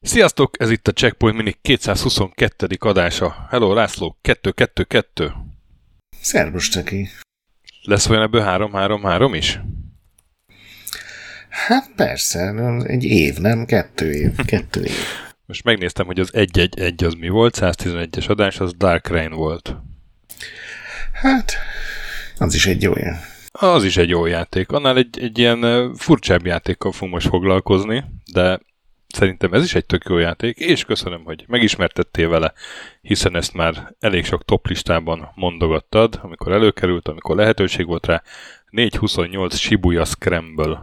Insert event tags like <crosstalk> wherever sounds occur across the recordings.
Sziasztok, ez itt a Checkpoint Mini 222. adása. Hello, László, 222. Szervus, Cseki. Lesz olyan ebből 3-3-3 is? Hát persze, egy év, nem? Kettő év. <laughs> Kettő év. Most megnéztem, hogy az 1-1-1 az mi volt, 111-es adás, az Dark Rain volt. Hát, az is egy olyan. Az is egy jó játék. Annál egy, egy ilyen furcsább játékkal fogunk most foglalkozni, de szerintem ez is egy tök jó játék, és köszönöm, hogy megismertettél vele, hiszen ezt már elég sok top listában mondogattad, amikor előkerült, amikor lehetőség volt rá. 428 Shibuya Scramble.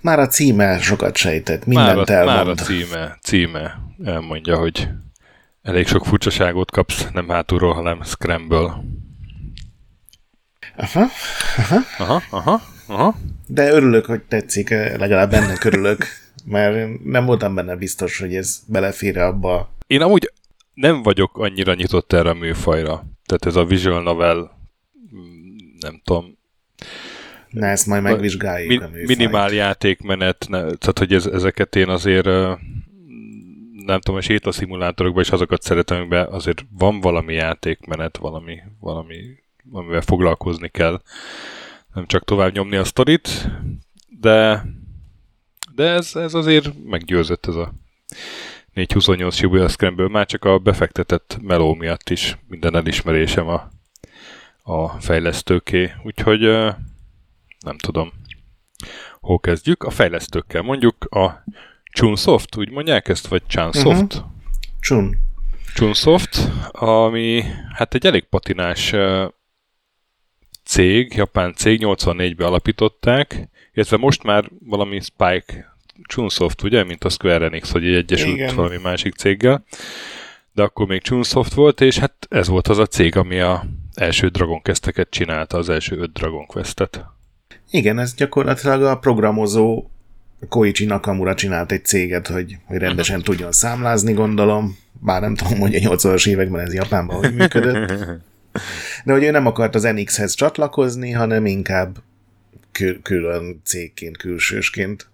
Már a címe sokat sejtett, mindent már a, elmond. Már a címe, címe elmondja, hogy elég sok furcsaságot kapsz, nem hátulról, hanem Scramble. Aha, aha. Aha, aha, aha. De örülök, hogy tetszik, legalább ennek örülök, mert nem voltam benne biztos, hogy ez belefér abba. Én amúgy nem vagyok annyira nyitott erre a műfajra. Tehát ez a visual novel, nem tudom, Na, ezt majd megvizsgáljuk mi, a. Minimál játékmenet, ne, tehát hogy ez, ezeket én azért nem tudom, a sétaszimulátorokban is azokat szeretem, amiben azért van valami játékmenet, valami, valami, amivel foglalkozni kell. Nem csak tovább nyomni a sztorit, de, de ez, ez azért meggyőzött ez a 428 Shibuya Scramble, már csak a befektetett meló miatt is minden elismerésem a, a fejlesztőké. Úgyhogy nem tudom, hol kezdjük. A fejlesztőkkel mondjuk a Chunsoft, úgy mondják ezt, vagy Chunsoft? Uh-huh. Chun. Chunsoft, ami hát egy elég patinás cég, japán cég, 84-ben alapították, illetve most már valami Spike Chunsoft, ugye, mint a Square Enix, hogy egy egyesült Igen. valami másik céggel, de akkor még Chunsoft volt, és hát ez volt az a cég, ami a első Dragon Quest-eket csinálta, az első öt Dragon Quest-et. Igen, ez gyakorlatilag a programozó Koichi Nakamura csinált egy céget, hogy, hogy rendesen uh-huh. tudjon számlázni, gondolom. Bár nem tudom, hogy a 80-as években ez Japánban hogy működött. <laughs> De hogy ő nem akart az NX-hez csatlakozni, hanem inkább kül- külön cégként, külsősként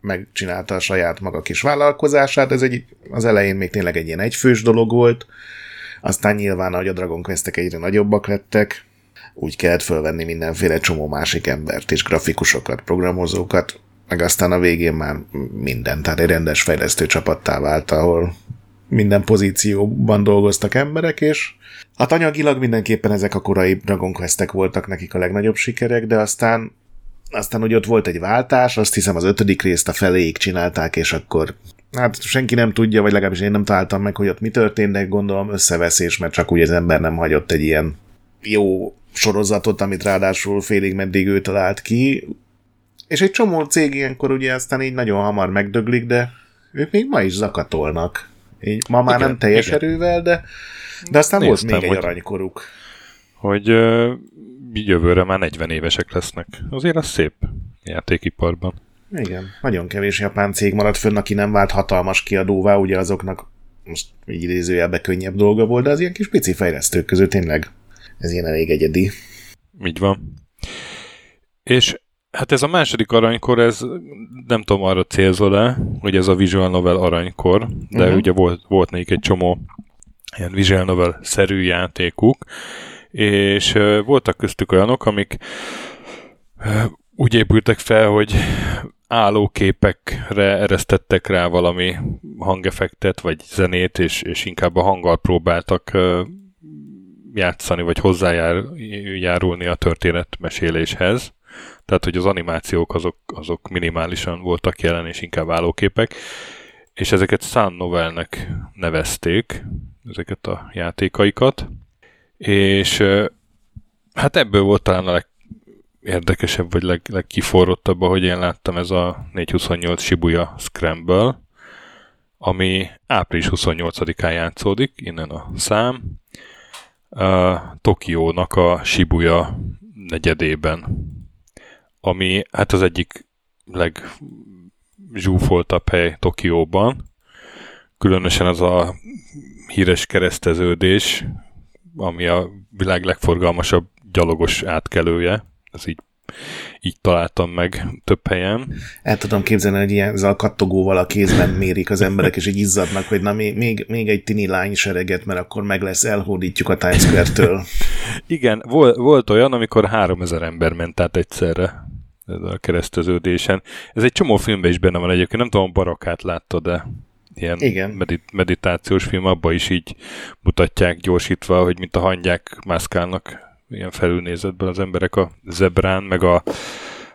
megcsinálta a saját maga kis vállalkozását. Ez egy, az elején még tényleg egy ilyen egyfős dolog volt. Aztán nyilván, ahogy a Dragon Quest-ek egyre nagyobbak lettek, úgy kellett fölvenni mindenféle csomó másik embert és grafikusokat, programozókat, meg aztán a végén már minden, tehát egy rendes fejlesztő csapattá vált, ahol minden pozícióban dolgoztak emberek, és hát anyagilag mindenképpen ezek a korai Dragon quest voltak nekik a legnagyobb sikerek, de aztán aztán hogy ott volt egy váltás, azt hiszem az ötödik részt a feléig csinálták, és akkor hát senki nem tudja, vagy legalábbis én nem találtam meg, hogy ott mi történt, de gondolom összeveszés, mert csak úgy az ember nem hagyott egy ilyen jó sorozatot, amit ráadásul félig meddig ő talált ki. És egy csomó cég ilyenkor ugye aztán így nagyon hamar megdöglik, de ők még ma is zakatolnak. Így ma már igen, nem teljes igen. erővel, de, de aztán Néztem, volt még egy aranykoruk. Hogy uh, jövőre már 40 évesek lesznek. Azért az szép játékiparban. Igen, nagyon kevés japán cég maradt fönn, aki nem vált hatalmas kiadóvá, ugye azoknak most így idézőjelben könnyebb dolga volt, de az ilyen kis pici fejlesztők között tényleg ez ilyen elég egyedi. Így van. És hát ez a második aranykor, ez nem tudom arra célzol-e, hogy ez a visual novel aranykor, de uh-huh. ugye volt, volt nekik egy csomó ilyen visual novel-szerű játékuk, és uh, voltak köztük olyanok, amik uh, úgy épültek fel, hogy állóképekre eresztettek rá valami hangeffektet, vagy zenét, és, és inkább a hanggal próbáltak uh, játszani, vagy hozzájárulni a történetmeséléshez. Tehát, hogy az animációk azok, azok minimálisan voltak jelen, és inkább állóképek. És ezeket Sun Novelnek nevezték, ezeket a játékaikat. És hát ebből volt talán a legérdekesebb, vagy leg, legkiforrottabb, ahogy én láttam, ez a 428 Shibuya Scramble, ami április 28-án játszódik, innen a szám, uh, Tokiónak a Shibuya negyedében, ami hát az egyik legzsúfoltabb hely Tokióban. Különösen az a híres kereszteződés, ami a világ legforgalmasabb gyalogos átkelője. Ez így, így találtam meg több helyen. El tudom képzelni, hogy ilyen ezzel a kattogóval a kézben mérik az emberek, és így izzadnak, hogy na még, még, még egy tini lány sereget, mert akkor meg lesz, elhódítjuk a Times Square-től. Igen, volt, volt olyan, amikor 3000 ember ment át egyszerre a kereszteződésen. Ez egy csomó filmben is benne van egyébként, nem tudom, barakát láttad, de ilyen Igen. Medit- meditációs film, abban is így mutatják gyorsítva, hogy mint a hangyák mászkálnak ilyen felülnézetben az emberek a zebrán, meg a,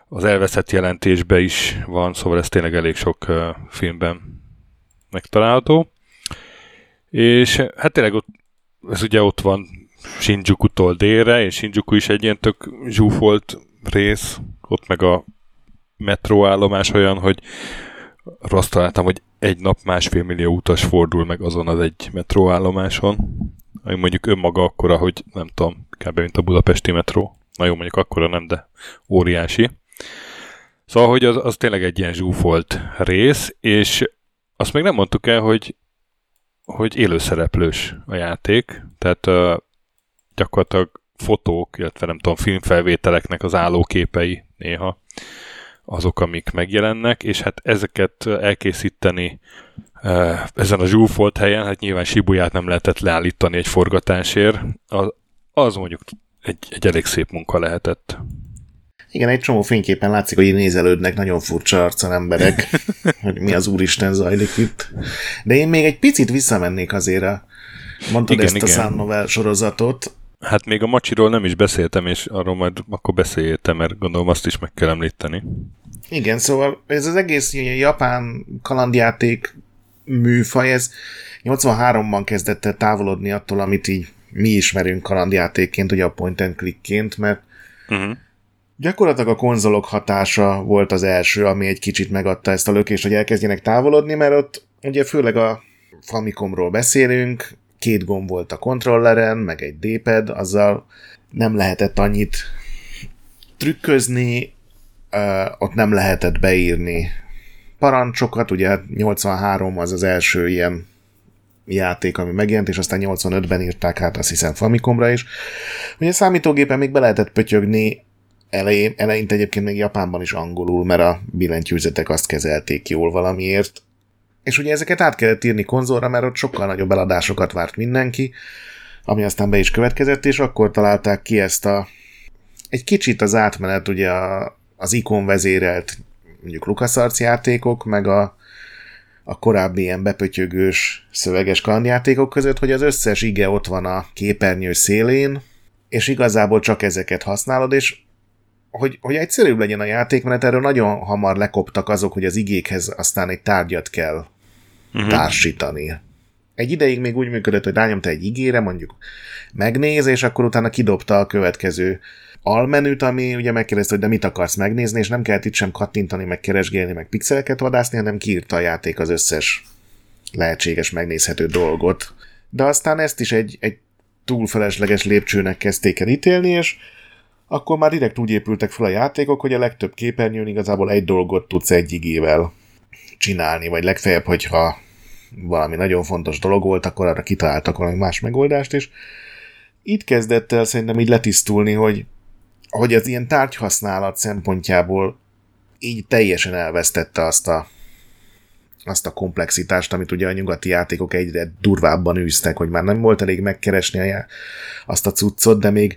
az elveszett jelentésben is van, szóval ez tényleg elég sok uh, filmben megtalálható. És hát tényleg ott, ez ugye ott van Shinjuku-tól délre, és Shinjuku is egy ilyen tök zsúfolt rész, ott meg a metróállomás olyan, hogy azt találtam, hogy egy nap másfél millió utas fordul meg azon az egy metróállomáson, ami mondjuk önmaga akkora, hogy nem tudom, kb. mint a budapesti metró. Na jó, mondjuk akkora nem, de óriási. Szóval, hogy az, az tényleg egy ilyen zsúfolt rész, és azt még nem mondtuk el, hogy, hogy élőszereplős a játék, tehát uh, gyakorlatilag fotók, illetve nem tudom, filmfelvételeknek az állóképei néha azok, amik megjelennek, és hát ezeket elkészíteni ezen a zsúfolt helyen, hát nyilván Sibuját nem lehetett leállítani egy forgatásért, az, az mondjuk egy, egy elég szép munka lehetett. Igen, egy csomó fényképen látszik, hogy nézelődnek nagyon furcsa arcon emberek, <laughs> hogy mi az úristen zajlik itt. De én még egy picit visszamennék azért a, mondtad igen, ezt igen. a Sun Novel sorozatot. Hát még a Macsiról nem is beszéltem, és arról majd akkor beszéltem, mert gondolom azt is meg kell említeni. Igen, szóval ez az egész japán kalandjáték műfaj, ez 83-ban kezdett el távolodni attól, amit így mi ismerünk kalandjátékként, ugye a point and clickként, mert uh-huh. gyakorlatilag a konzolok hatása volt az első, ami egy kicsit megadta ezt a lökést, hogy elkezdjenek távolodni, mert ott ugye főleg a Famicomról beszélünk, két gomb volt a kontrolleren, meg egy D-pad, azzal nem lehetett annyit trükközni, ott nem lehetett beírni parancsokat, ugye 83 az az első ilyen játék, ami megjelent, és aztán 85-ben írták át azt hiszem Famicomra is. Ugye számítógépen még be lehetett pötyögni, elején, eleinte egyébként még Japánban is angolul, mert a billentyűzetek azt kezelték jól valamiért. És ugye ezeket át kellett írni konzolra, mert ott sokkal nagyobb eladásokat várt mindenki, ami aztán be is következett, és akkor találták ki ezt a egy kicsit az átmenet ugye a, az ikon vezérelt mondjuk LucasArts játékok, meg a, a korábbi ilyen bepötyögős szöveges kalandjátékok között, hogy az összes ige ott van a képernyő szélén, és igazából csak ezeket használod, és hogy, hogy egyszerűbb legyen a játék, mert erről nagyon hamar lekoptak azok, hogy az igékhez aztán egy tárgyat kell uh-huh. társítani. Egy ideig még úgy működött, hogy rányomta egy igére, mondjuk megnéz, és akkor utána kidobta a következő almenüt, ami ugye megkérdezte, hogy de mit akarsz megnézni, és nem kellett itt sem kattintani, meg keresgélni, meg pixeleket vadászni, hanem kiírta a játék az összes lehetséges megnézhető dolgot. De aztán ezt is egy, egy túl felesleges lépcsőnek kezdték el ítélni, és akkor már direkt úgy épültek fel a játékok, hogy a legtöbb képernyőn igazából egy dolgot tudsz egy igével csinálni, vagy legfeljebb, hogyha valami nagyon fontos dolog volt, akkor arra kitaláltak valami más megoldást, és itt kezdett el szerintem így letisztulni, hogy hogy az ilyen tárgyhasználat szempontjából így teljesen elvesztette azt a, azt a komplexitást, amit ugye a nyugati játékok egyre durvábban űztek, hogy már nem volt elég megkeresni a, azt a cuccot, de még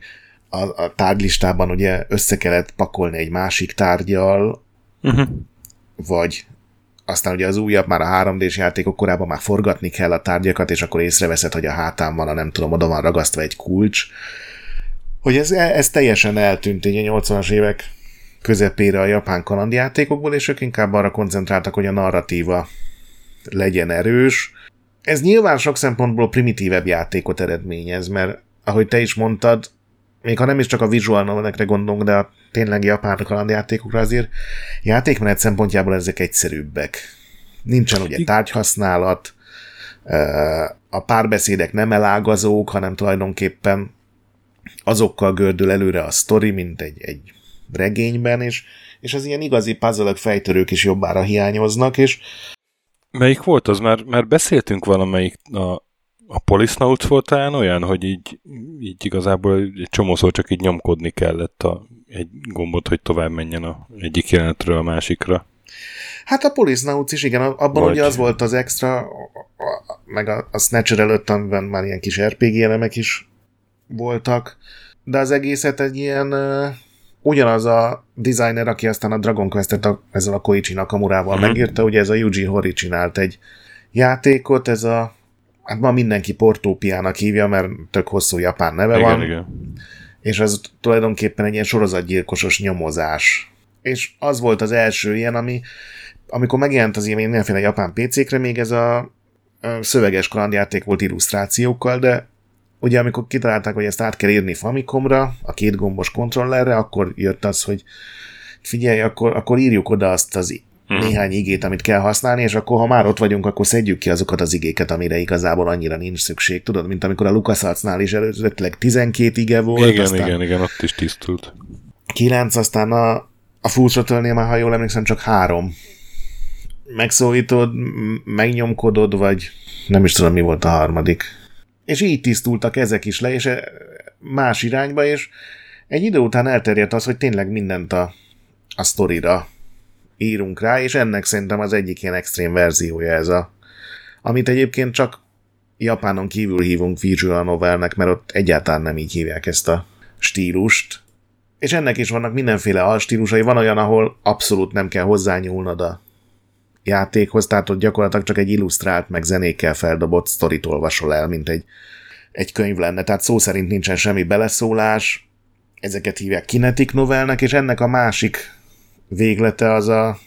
a, a tárgylistában ugye össze kellett pakolni egy másik tárgyal, uh-huh. vagy aztán ugye az újabb, már a 3D-s játékok korában már forgatni kell a tárgyakat, és akkor észreveszed, hogy a hátán van, a nem tudom, oda van ragasztva egy kulcs, hogy ez, ez teljesen eltűnt így a 80-as évek közepére a japán kalandjátékokból, és ők inkább arra koncentráltak, hogy a narratíva legyen erős. Ez nyilván sok szempontból primitívebb játékot eredményez, mert ahogy te is mondtad, még ha nem is csak a visual novelekre gondolunk, de a tényleg japán kalandjátékokra azért játékmenet szempontjából ezek egyszerűbbek. Nincsen ugye tárgyhasználat, a párbeszédek nem elágazók, hanem tulajdonképpen azokkal gördül előre a sztori, mint egy, egy regényben, és, és az ilyen igazi puzzle fejtörők is jobbára hiányoznak, és Melyik volt az? Már, már beszéltünk valamelyik a a Polisnauts volt talán olyan, hogy így, így igazából egy csomószor csak így nyomkodni kellett a, egy gombot, hogy tovább menjen a egyik jelenetről a másikra. Hát a Polisnauts is, igen, abban Vagy... ugye az volt az extra, meg a, a Snatcher előtt, amiben már ilyen kis RPG elemek is voltak, de az egészet egy ilyen uh, ugyanaz a designer, aki aztán a Dragon Quest-et a, ezzel a Koichi Nakamurával mm-hmm. megírta, ugye ez a Yuji Hori csinált egy játékot, ez a hát ma mindenki Portópiának hívja, mert tök hosszú japán neve igen, van. Igen. És az tulajdonképpen egy ilyen sorozatgyilkosos nyomozás. És az volt az első ilyen, ami amikor megjelent az ilyen mindenféle japán PC-kre, még ez a, szöveges kalandjáték volt illusztrációkkal, de ugye amikor kitalálták, hogy ezt át kell írni Famicomra, a két gombos kontrollerre, akkor jött az, hogy figyelj, akkor, akkor írjuk oda azt az hmm. néhány igét, amit kell használni, és akkor, ha már ott vagyunk, akkor szedjük ki azokat az igéket, amire igazából annyira nincs szükség. Tudod, mint amikor a LucasArts-nál is előzőleg 12 ige volt. Igen, aztán igen, igen, ott is tisztult. 9, aztán a, a Full Throttle-nél már, ha jól emlékszem, csak három. Megszólítod, megnyomkodod, vagy nem is tudom, mi volt a harmadik. És így tisztultak ezek is le, és e, más irányba, és egy idő után elterjedt az, hogy tényleg mindent a, a sztorira írunk rá, és ennek szerintem az egyik ilyen extrém verziója ez a, amit egyébként csak Japánon kívül hívunk visual novelnek, mert ott egyáltalán nem így hívják ezt a stílust. És ennek is vannak mindenféle alstílusai, van olyan, ahol abszolút nem kell hozzányúlnod a játékhoz, tehát ott gyakorlatilag csak egy illusztrált, meg zenékkel feldobott sztorit olvasol el, mint egy, egy könyv lenne. Tehát szó szerint nincsen semmi beleszólás, ezeket hívják kinetik novelnek, és ennek a másik véglete az a,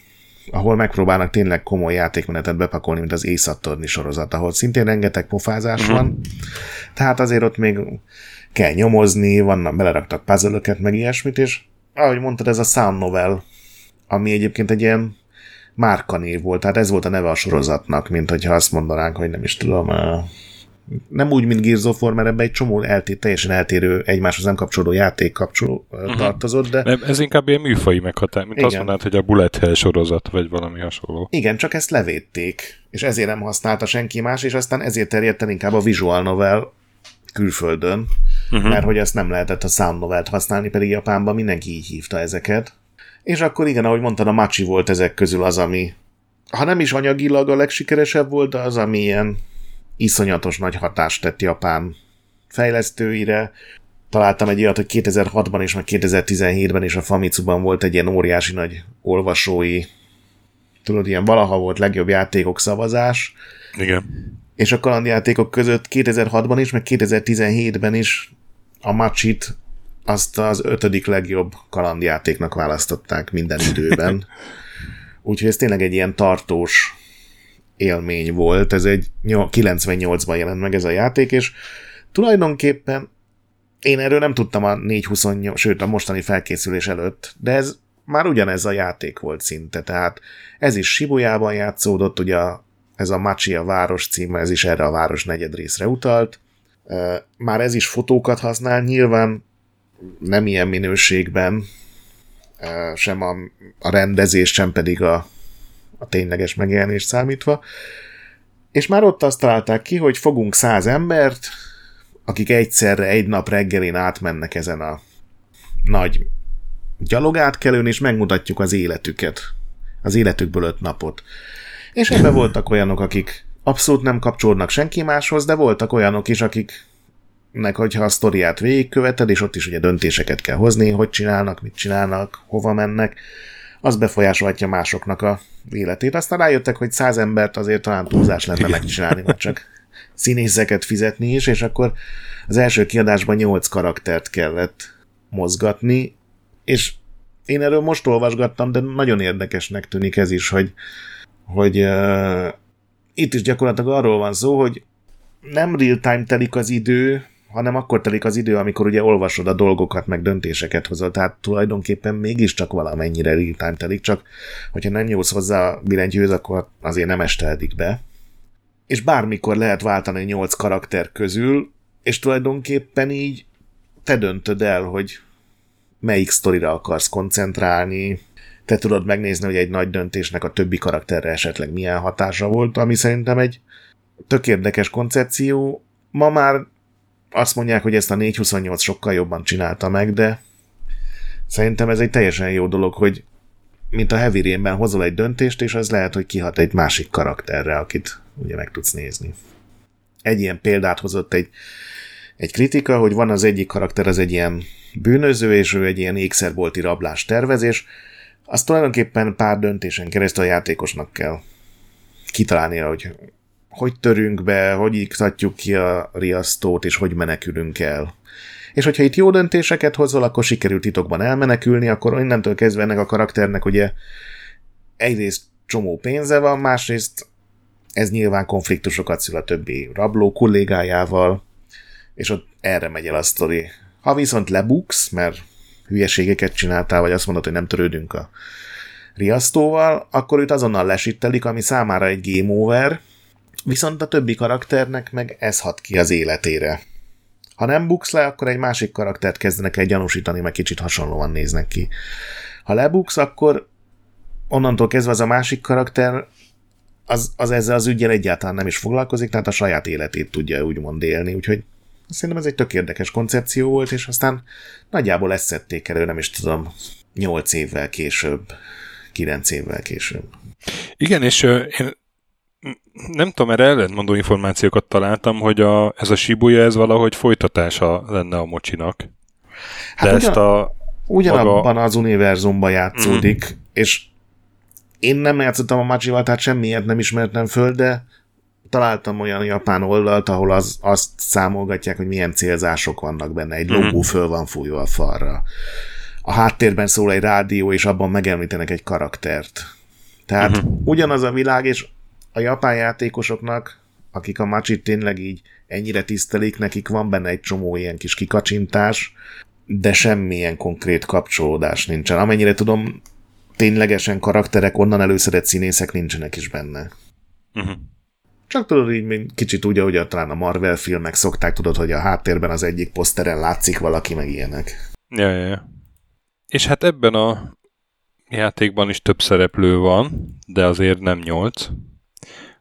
ahol megpróbálnak tényleg komoly játékmenetet bepakolni, mint az Észattorni sorozat, ahol szintén rengeteg pofázás uh-huh. van, tehát azért ott még kell nyomozni, vannak, beleraktak puzzle meg ilyesmit, és ahogy mondtad, ez a sound novel, ami egyébként egy ilyen márkanév volt, tehát ez volt a neve a sorozatnak, mint hogyha azt mondanánk, hogy nem is tudom, nem úgy, mint Gears of War, mert ebben egy csomó elté, teljesen eltérő, egymáshoz nem kapcsolódó játék kapcsoló uh-huh. tartozott, de... Ez inkább ilyen műfai meghatár, mint Igen. azt mondanád, hogy a Bullet Hell sorozat, vagy valami hasonló. Igen, csak ezt levédték, és ezért nem használta senki más, és aztán ezért terjedt el inkább a visual novel külföldön, uh-huh. mert hogy ezt nem lehetett a sound novelt használni, pedig Japánban mindenki így hívta ezeket. És akkor igen, ahogy mondtad, a Machi volt ezek közül az, ami ha nem is anyagilag a legsikeresebb volt, de az, ami ilyen iszonyatos nagy hatást tett Japán fejlesztőire. Találtam egy olyat, hogy 2006-ban és meg 2017-ben is a Famitsu-ban volt egy ilyen óriási nagy olvasói, tudod, ilyen valaha volt legjobb játékok szavazás. Igen. És a kalandjátékok között 2006-ban is, meg 2017-ben is a Machit azt az ötödik legjobb kalandjátéknak választották minden időben. <laughs> Úgyhogy ez tényleg egy ilyen tartós élmény volt. Ez egy 98-ban jelent meg ez a játék, és tulajdonképpen én erről nem tudtam a 428, sőt a mostani felkészülés előtt, de ez már ugyanez a játék volt szinte, tehát ez is Sibujában játszódott, ugye ez a Machia város címe, ez is erre a város negyed részre utalt. Már ez is fotókat használ, nyilván nem ilyen minőségben, sem a, a rendezés, sem pedig a, a tényleges megjelenést számítva. És már ott azt találták ki, hogy fogunk száz embert, akik egyszerre egy nap reggelén átmennek ezen a nagy gyalogátkelőn, és megmutatjuk az életüket. Az életükből öt napot. És ebben voltak olyanok, akik abszolút nem kapcsolódnak senki máshoz, de voltak olyanok is, akik nek, hogyha a sztoriát végigköveted, és ott is ugye döntéseket kell hozni, hogy csinálnak, mit csinálnak, hova mennek, az befolyásolhatja másoknak a életét. Aztán rájöttek, hogy száz embert azért talán túlzás lenne Igen. megcsinálni, mert csak színészeket fizetni is, és akkor az első kiadásban nyolc karaktert kellett mozgatni, és én erről most olvasgattam, de nagyon érdekesnek tűnik ez is, hogy, hogy uh, itt is gyakorlatilag arról van szó, hogy nem real-time telik az idő, hanem akkor telik az idő, amikor ugye olvasod a dolgokat, meg döntéseket hozol, tehát tulajdonképpen mégiscsak valamennyire real time telik, csak hogyha nem nyúlsz hozzá a billentyűhöz, akkor azért nem esteldik be. És bármikor lehet váltani nyolc karakter közül, és tulajdonképpen így te döntöd el, hogy melyik sztorira akarsz koncentrálni, te tudod megnézni, hogy egy nagy döntésnek a többi karakterre esetleg milyen hatása volt, ami szerintem egy tök érdekes koncepció, ma már azt mondják, hogy ezt a 428 sokkal jobban csinálta meg, de szerintem ez egy teljesen jó dolog, hogy mint a Heavy Rainben hozol egy döntést, és az lehet, hogy kihat egy másik karakterre, akit ugye meg tudsz nézni. Egy ilyen példát hozott egy, egy kritika, hogy van az egyik karakter, az egy ilyen bűnöző, és ő egy ilyen ékszerbolti rablás tervezés, azt tulajdonképpen pár döntésen keresztül a játékosnak kell kitalálnia, hogy hogy törünk be, hogy iktatjuk ki a riasztót, és hogy menekülünk el. És hogyha itt jó döntéseket hozol, akkor sikerült titokban elmenekülni, akkor innentől kezdve ennek a karakternek ugye egyrészt csomó pénze van, másrészt ez nyilván konfliktusokat szül a többi rabló kollégájával, és ott erre megy el a sztori. Ha viszont lebuksz, mert hülyeségeket csináltál, vagy azt mondod, hogy nem törődünk a riasztóval, akkor őt azonnal lesittelik, ami számára egy game over, viszont a többi karakternek meg ez hat ki az életére. Ha nem buksz le, akkor egy másik karaktert kezdenek el gyanúsítani, mert kicsit hasonlóan néznek ki. Ha lebuksz, akkor onnantól kezdve az a másik karakter az, az ezzel az ügyel egyáltalán nem is foglalkozik, tehát a saját életét tudja úgymond élni, úgyhogy szerintem ez egy tök érdekes koncepció volt, és aztán nagyjából ezt szedték elő, nem is tudom, 8 évvel később, 9 évvel később. Igen, és én nem tudom, erre ellentmondó információkat találtam, hogy a, ez a Shibuya ez valahogy folytatása lenne a mocsinak. De hát ezt ugyan, a ugyanabban maga... az univerzumban játszódik, mm. és én nem játszottam a Machival, tehát semmiért nem ismertem föl, de találtam olyan japán oldalt, ahol az, azt számolgatják, hogy milyen célzások vannak benne. Egy logó mm. föl van fújva a falra. A háttérben szól egy rádió, és abban megemlítenek egy karaktert. Tehát mm-hmm. ugyanaz a világ, és a japán játékosoknak, akik a macsit tényleg így ennyire tisztelik, nekik van benne egy csomó ilyen kis kikacsintás, de semmilyen konkrét kapcsolódás nincsen. Amennyire tudom, ténylegesen karakterek, onnan előszedett színészek nincsenek is benne. Uh-huh. Csak tudod így kicsit úgy, ahogy talán a Marvel filmek szokták, tudod, hogy a háttérben az egyik poszteren látszik valaki, meg ilyenek. Ja, ja, ja. És hát ebben a játékban is több szereplő van, de azért nem nyolc,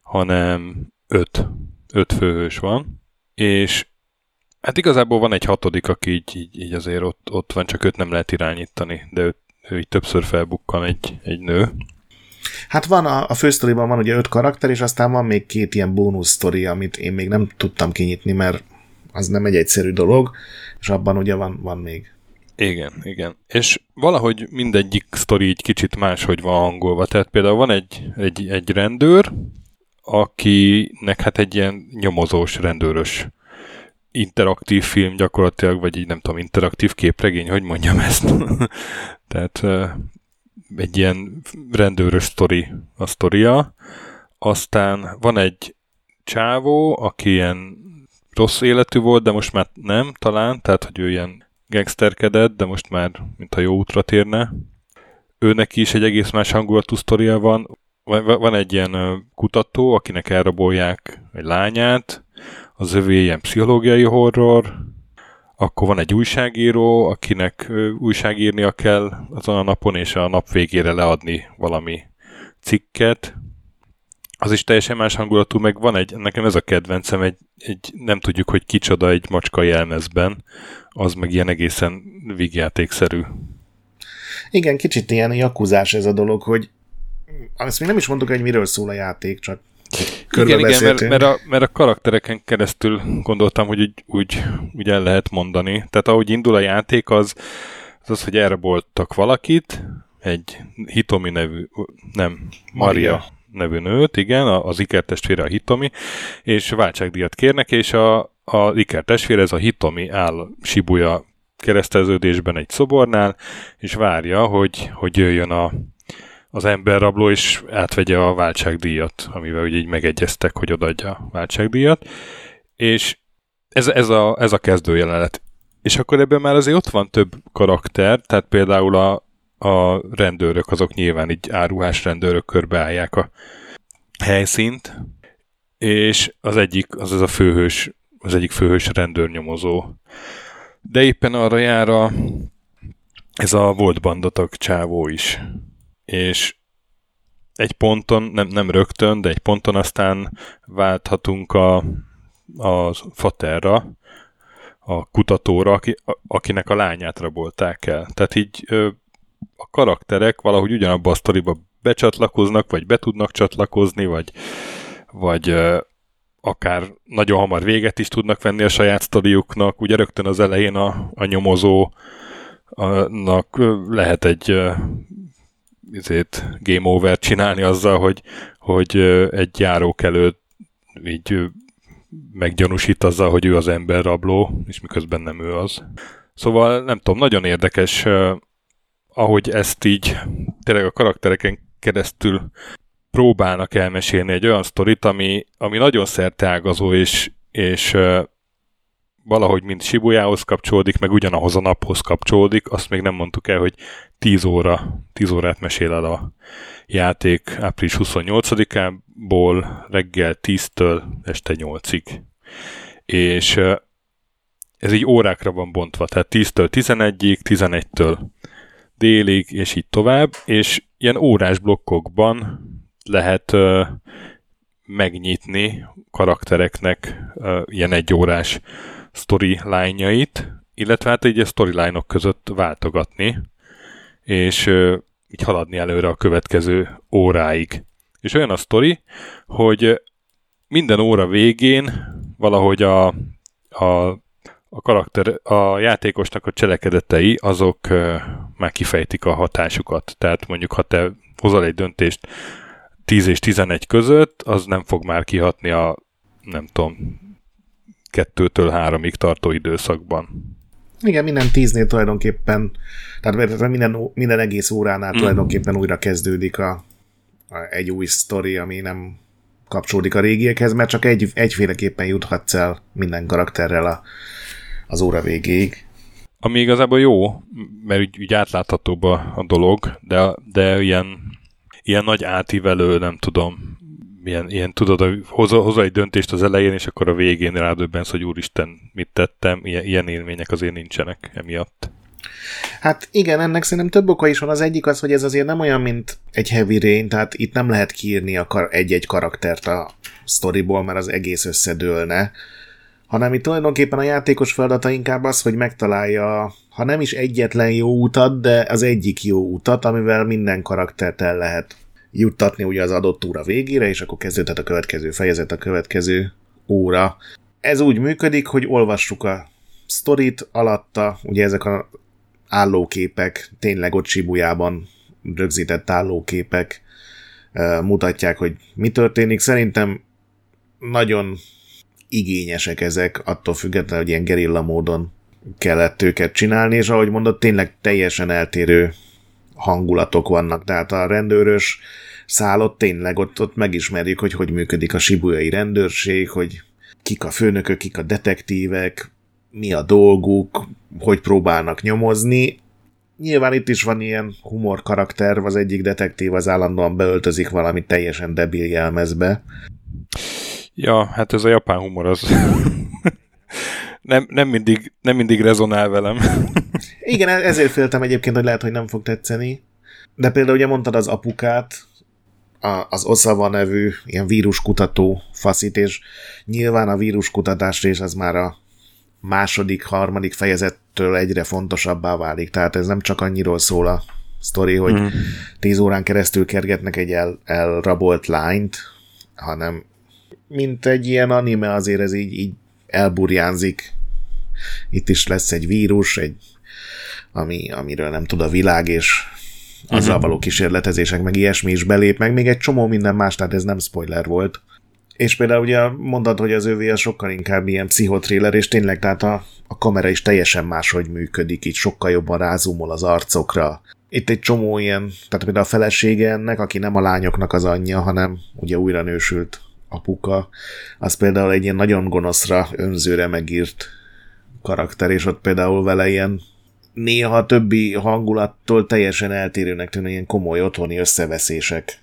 hanem öt. Öt főhős van, és hát igazából van egy hatodik, aki így, így, így azért ott, ott van, csak őt nem lehet irányítani, de őt, ő így többször felbukkan egy, egy nő. Hát van, a, a fősztoriban van ugye öt karakter, és aztán van még két ilyen bónusz sztori, amit én még nem tudtam kinyitni, mert az nem egy egyszerű dolog, és abban ugye van, van még. Igen, igen. És valahogy mindegyik sztori így kicsit máshogy van hangolva. Tehát például van egy, egy, egy rendőr, akinek hát egy ilyen nyomozós, rendőrös interaktív film gyakorlatilag, vagy így nem tudom, interaktív képregény, hogy mondjam ezt. <laughs> Tehát egy ilyen rendőrös sztori a sztoria. Aztán van egy csávó, aki ilyen rossz életű volt, de most már nem talán, tehát hogy ő ilyen gangsterkedett, de most már mintha jó útra térne. Őnek is egy egész más hangulatú sztoria van. Van egy ilyen kutató, akinek elrabolják egy lányát, az övé ilyen pszichológiai horror, akkor van egy újságíró, akinek újságírnia kell azon a napon, és a nap végére leadni valami cikket. Az is teljesen más hangulatú, meg van egy, nekem ez a kedvencem, egy, egy nem tudjuk, hogy kicsoda egy macska jelmezben, az meg ilyen egészen vígjátékszerű. Igen, kicsit ilyen jakuzás ez a dolog, hogy azt még nem is mondtuk, hogy miről szól a játék, csak igen, igen, mert, mert, a, mert a karaktereken keresztül gondoltam, hogy úgy, úgy, úgy el lehet mondani. Tehát ahogy indul a játék, az az, az hogy elraboltak valakit, egy Hitomi nevű, nem, Maria, Maria nevű nőt, igen, az ikertestvére a Hitomi, és váltságdíjat kérnek, és a, a ikertestvére, ez a Hitomi áll Shibuya kereszteződésben egy szobornál, és várja, hogy, hogy jöjjön a, az emberrabló is átvegye a váltságdíjat, amivel ugye így megegyeztek, hogy odaadja a váltságdíjat, és ez, ez, a, ez a kezdőjelenet. És akkor ebben már azért ott van több karakter, tehát például a, a rendőrök, azok nyilván így áruhás rendőrök körbeállják a helyszínt, és az egyik, az az a főhős, az egyik főhős rendőrnyomozó. De éppen arra jár a, ez a volt bandatak csávó is és egy ponton, nem, nem rögtön, de egy ponton aztán válthatunk a a Faterra, a kutatóra, aki, akinek a lányát rabolták el. Tehát így a karakterek valahogy ugyanabba a sztoriba becsatlakoznak, vagy be tudnak csatlakozni, vagy, vagy akár nagyon hamar véget is tudnak venni a saját sztoriuknak. Ugye rögtön az elején a, a nyomozónak lehet egy izét, game over csinálni azzal, hogy, hogy egy járókelő így meggyanúsít azzal, hogy ő az ember rabló, és miközben nem ő az. Szóval nem tudom, nagyon érdekes, ahogy ezt így tényleg a karaktereken keresztül próbálnak elmesélni egy olyan sztorit, ami, ami nagyon szerteágazó, és, és valahogy mind Sibujához kapcsolódik, meg ugyanahoz a naphoz kapcsolódik, azt még nem mondtuk el, hogy 10 óra, 10 órát mesél el a játék április 28-ából reggel 10-től este 8-ig. És ez így órákra van bontva, tehát 10-től 11-ig, 11-től délig, és így tovább, és ilyen órás blokkokban lehet uh, megnyitni karaktereknek uh, ilyen egyórás storyline-jait, illetve hát így a storyline-ok között váltogatni, és így haladni előre a következő óráig. És olyan a sztori, hogy minden óra végén valahogy a, a a karakter, a játékosnak a cselekedetei, azok már kifejtik a hatásukat. Tehát mondjuk, ha te hozol egy döntést 10 és 11 között, az nem fog már kihatni a, nem tudom, kettőtől háromig tartó időszakban. Igen, minden tíznél tulajdonképpen, tehát minden, minden egész óránál mm. tulajdonképpen újra kezdődik a, a, egy új sztori, ami nem kapcsolódik a régiekhez, mert csak egy, egyféleképpen juthatsz el minden karakterrel a, az óra végéig. Ami igazából jó, mert úgy, úgy átláthatóbb a, a dolog, de, de ilyen, ilyen nagy átívelő, nem tudom, ilyen, ilyen tudod, hozza, hozza egy döntést az elején, és akkor a végén rádöbbensz, hogy úristen, mit tettem, ilyen, ilyen élmények azért nincsenek emiatt. Hát igen, ennek szerintem több oka is van. Az egyik az, hogy ez azért nem olyan, mint egy Heavy Rain, tehát itt nem lehet kiírni a kar- egy-egy karaktert a storyból, mert az egész összedőlne hanem itt tulajdonképpen a játékos feladata inkább az, hogy megtalálja, ha nem is egyetlen jó utat, de az egyik jó utat, amivel minden karaktert el lehet juttatni ugye az adott óra végére, és akkor kezdődhet a következő fejezet, a következő óra. Ez úgy működik, hogy olvassuk a sztorit alatta, ugye ezek a állóképek, tényleg ott Sibujában rögzített állóképek mutatják, hogy mi történik. Szerintem nagyon igényesek ezek, attól függetlenül, hogy ilyen gerilla módon kellett őket csinálni, és ahogy mondott, tényleg teljesen eltérő hangulatok vannak, tehát a rendőrös szállott tényleg ott, ott megismerjük, hogy hogy működik a sibujai rendőrség, hogy kik a főnökök, kik a detektívek, mi a dolguk, hogy próbálnak nyomozni. Nyilván itt is van ilyen humor karakter, az egyik detektív az állandóan beöltözik valami teljesen debil jelmezbe. Ja, hát ez a japán humor az nem, nem, mindig, nem mindig rezonál velem. <laughs> Igen, ezért féltem egyébként, hogy lehet, hogy nem fog tetszeni. De például ugye mondtad az apukát, a, az Osawa nevű ilyen víruskutató faszit, és nyilván a víruskutatás rész az már a második, harmadik fejezettől egyre fontosabbá válik. Tehát ez nem csak annyiról szól a sztori, hogy mm. tíz órán keresztül kergetnek egy el, elrabolt lányt, hanem mint egy ilyen anime, azért ez így, így elburjánzik. Itt is lesz egy vírus, egy, ami, amiről nem tud a világ, és azzal uh-huh. való kísérletezések, meg ilyesmi is belép, meg még egy csomó minden más, tehát ez nem spoiler volt. És például ugye mondod, hogy az övé a sokkal inkább ilyen pszichotriller, és tényleg tehát a, a kamera is teljesen máshogy működik, így sokkal jobban rázumol az arcokra. Itt egy csomó ilyen, tehát például a felesége ennek, aki nem a lányoknak az anyja, hanem ugye újra nősült apuka, az például egy ilyen nagyon gonoszra, önzőre megírt karakter, és ott például vele ilyen néha a többi hangulattól teljesen eltérőnek tűnő ilyen komoly otthoni összeveszések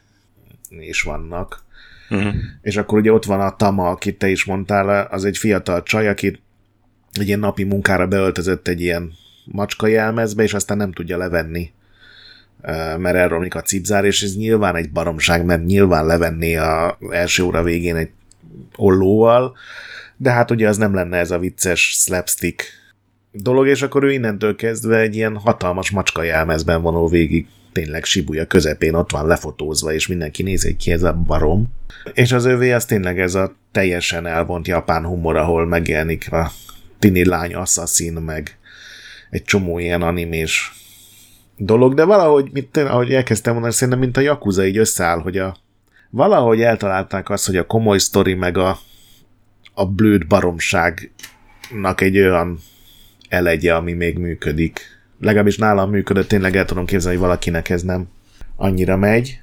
is vannak. Uh-huh. És akkor ugye ott van a Tama, akit te is mondtál, az egy fiatal csaj, aki egy ilyen napi munkára beöltözött egy ilyen macska jelmezbe, és aztán nem tudja levenni mert elromlik a cipzár, és ez nyilván egy baromság, mert nyilván levenné a első óra végén egy ollóval, de hát ugye az nem lenne ez a vicces slapstick dolog, és akkor ő innentől kezdve egy ilyen hatalmas macska jelmezben vonul végig tényleg Shibuya közepén ott van lefotózva, és mindenki nézi, hogy ki ez a barom. És az övé az tényleg ez a teljesen elvont japán humor, ahol megjelenik a tini lány assassin, meg egy csomó ilyen animés dolog, de valahogy, mint, ahogy elkezdtem mondani, szerintem mint a Yakuza így összeáll, hogy a, valahogy eltalálták azt, hogy a komoly sztori meg a, a blőd baromságnak egy olyan elegye, ami még működik. Legalábbis nálam működött, tényleg el tudom képzelni, hogy valakinek ez nem annyira megy.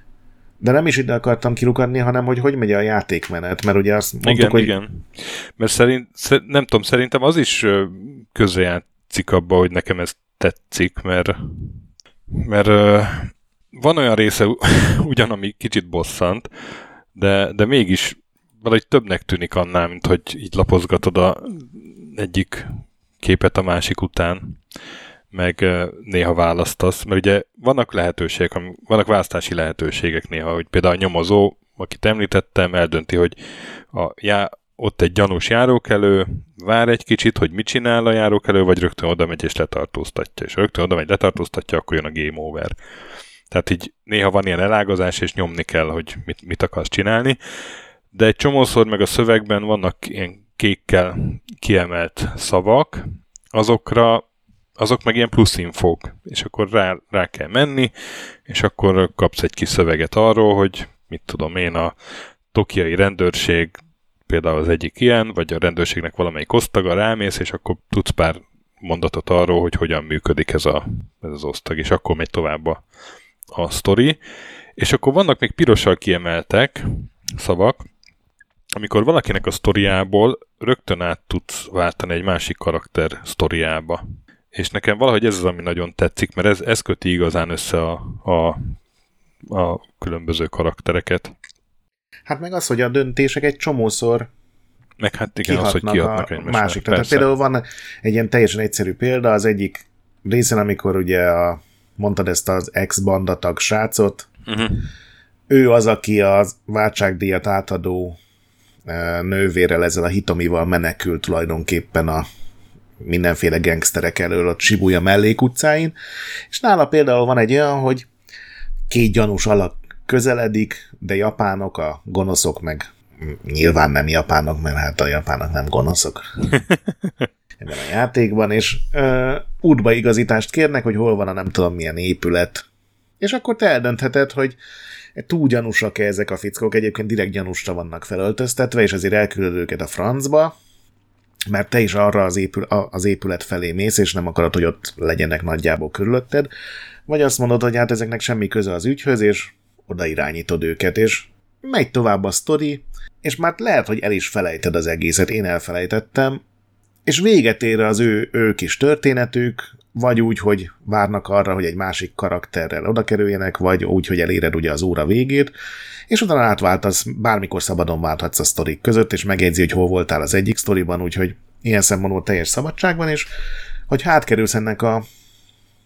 De nem is ide akartam kirukadni, hanem hogy hogy megy a játékmenet, mert ugye azt mondtuk, igen, hogy... igen. Mert szerint, nem tudom, szerintem az is közrejátszik abba, hogy nekem ez tetszik, mert, mert van olyan része <laughs> ugyan, ami kicsit bosszant, de, de mégis valahogy többnek tűnik annál, mint hogy így lapozgatod a egyik képet a másik után, meg néha választasz, mert ugye vannak lehetőségek, vannak választási lehetőségek néha, hogy például a nyomozó, akit említettem, eldönti, hogy a, já, ott egy gyanús járókelő, vár egy kicsit, hogy mit csinál a járókelő, vagy rögtön oda megy és letartóztatja. És rögtön oda megy, letartóztatja, akkor jön a game over. Tehát így néha van ilyen elágazás, és nyomni kell, hogy mit, mit akarsz csinálni. De egy csomószor meg a szövegben vannak ilyen kékkel kiemelt szavak, azokra azok meg ilyen plusz infók, és akkor rá, rá kell menni, és akkor kapsz egy kis szöveget arról, hogy mit tudom én, a tokiai rendőrség például az egyik ilyen, vagy a rendőrségnek valamelyik osztaga rámész, és akkor tudsz pár mondatot arról, hogy hogyan működik ez, a, ez az osztag, és akkor megy tovább a, a sztori. És akkor vannak még pirossal kiemeltek szavak, amikor valakinek a sztoriából rögtön át tudsz váltani egy másik karakter sztoriába. És nekem valahogy ez az, ami nagyon tetszik, mert ez, ez köti igazán össze a, a, a különböző karaktereket. Hát meg az, hogy a döntések egy csomószor meg hát igen, az, hogy kihatnak a másik. Tehát például van egy ilyen teljesen egyszerű példa, az egyik részen, amikor ugye a, mondtad ezt az ex-bandatag srácot, uh-huh. ő az, aki a váltságdíjat átadó nővérrel, ezzel a hitomival menekül tulajdonképpen a mindenféle gangsterek elől a Shibuya mellékutcáin, és nála például van egy olyan, hogy két gyanús alak közeledik, de japánok, a gonoszok meg nyilván nem japánok, mert hát a japánok nem gonoszok <laughs> ebben a játékban, és ö, útbaigazítást kérnek, hogy hol van a nem tudom milyen épület. És akkor te eldöntheted, hogy túl gyanúsak-e ezek a fickók, egyébként direkt gyanúsra vannak felöltöztetve, és azért elküldöd őket a francba, mert te is arra az, épül, az épület felé mész, és nem akarod, hogy ott legyenek nagyjából körülötted, vagy azt mondod, hogy hát ezeknek semmi köze az ügyhöz, és oda irányítod őket, és megy tovább a sztori, és már lehet, hogy el is felejted az egészet, én elfelejtettem, és véget ér az ő, ő kis történetük, vagy úgy, hogy várnak arra, hogy egy másik karakterrel oda kerüljenek, vagy úgy, hogy eléred ugye az óra végét, és utána átváltasz, bármikor szabadon válthatsz a sztorik között, és megjegyzi, hogy hol voltál az egyik sztoriban, úgyhogy ilyen szempontból teljes szabadságban, és hogy hát kerülsz ennek a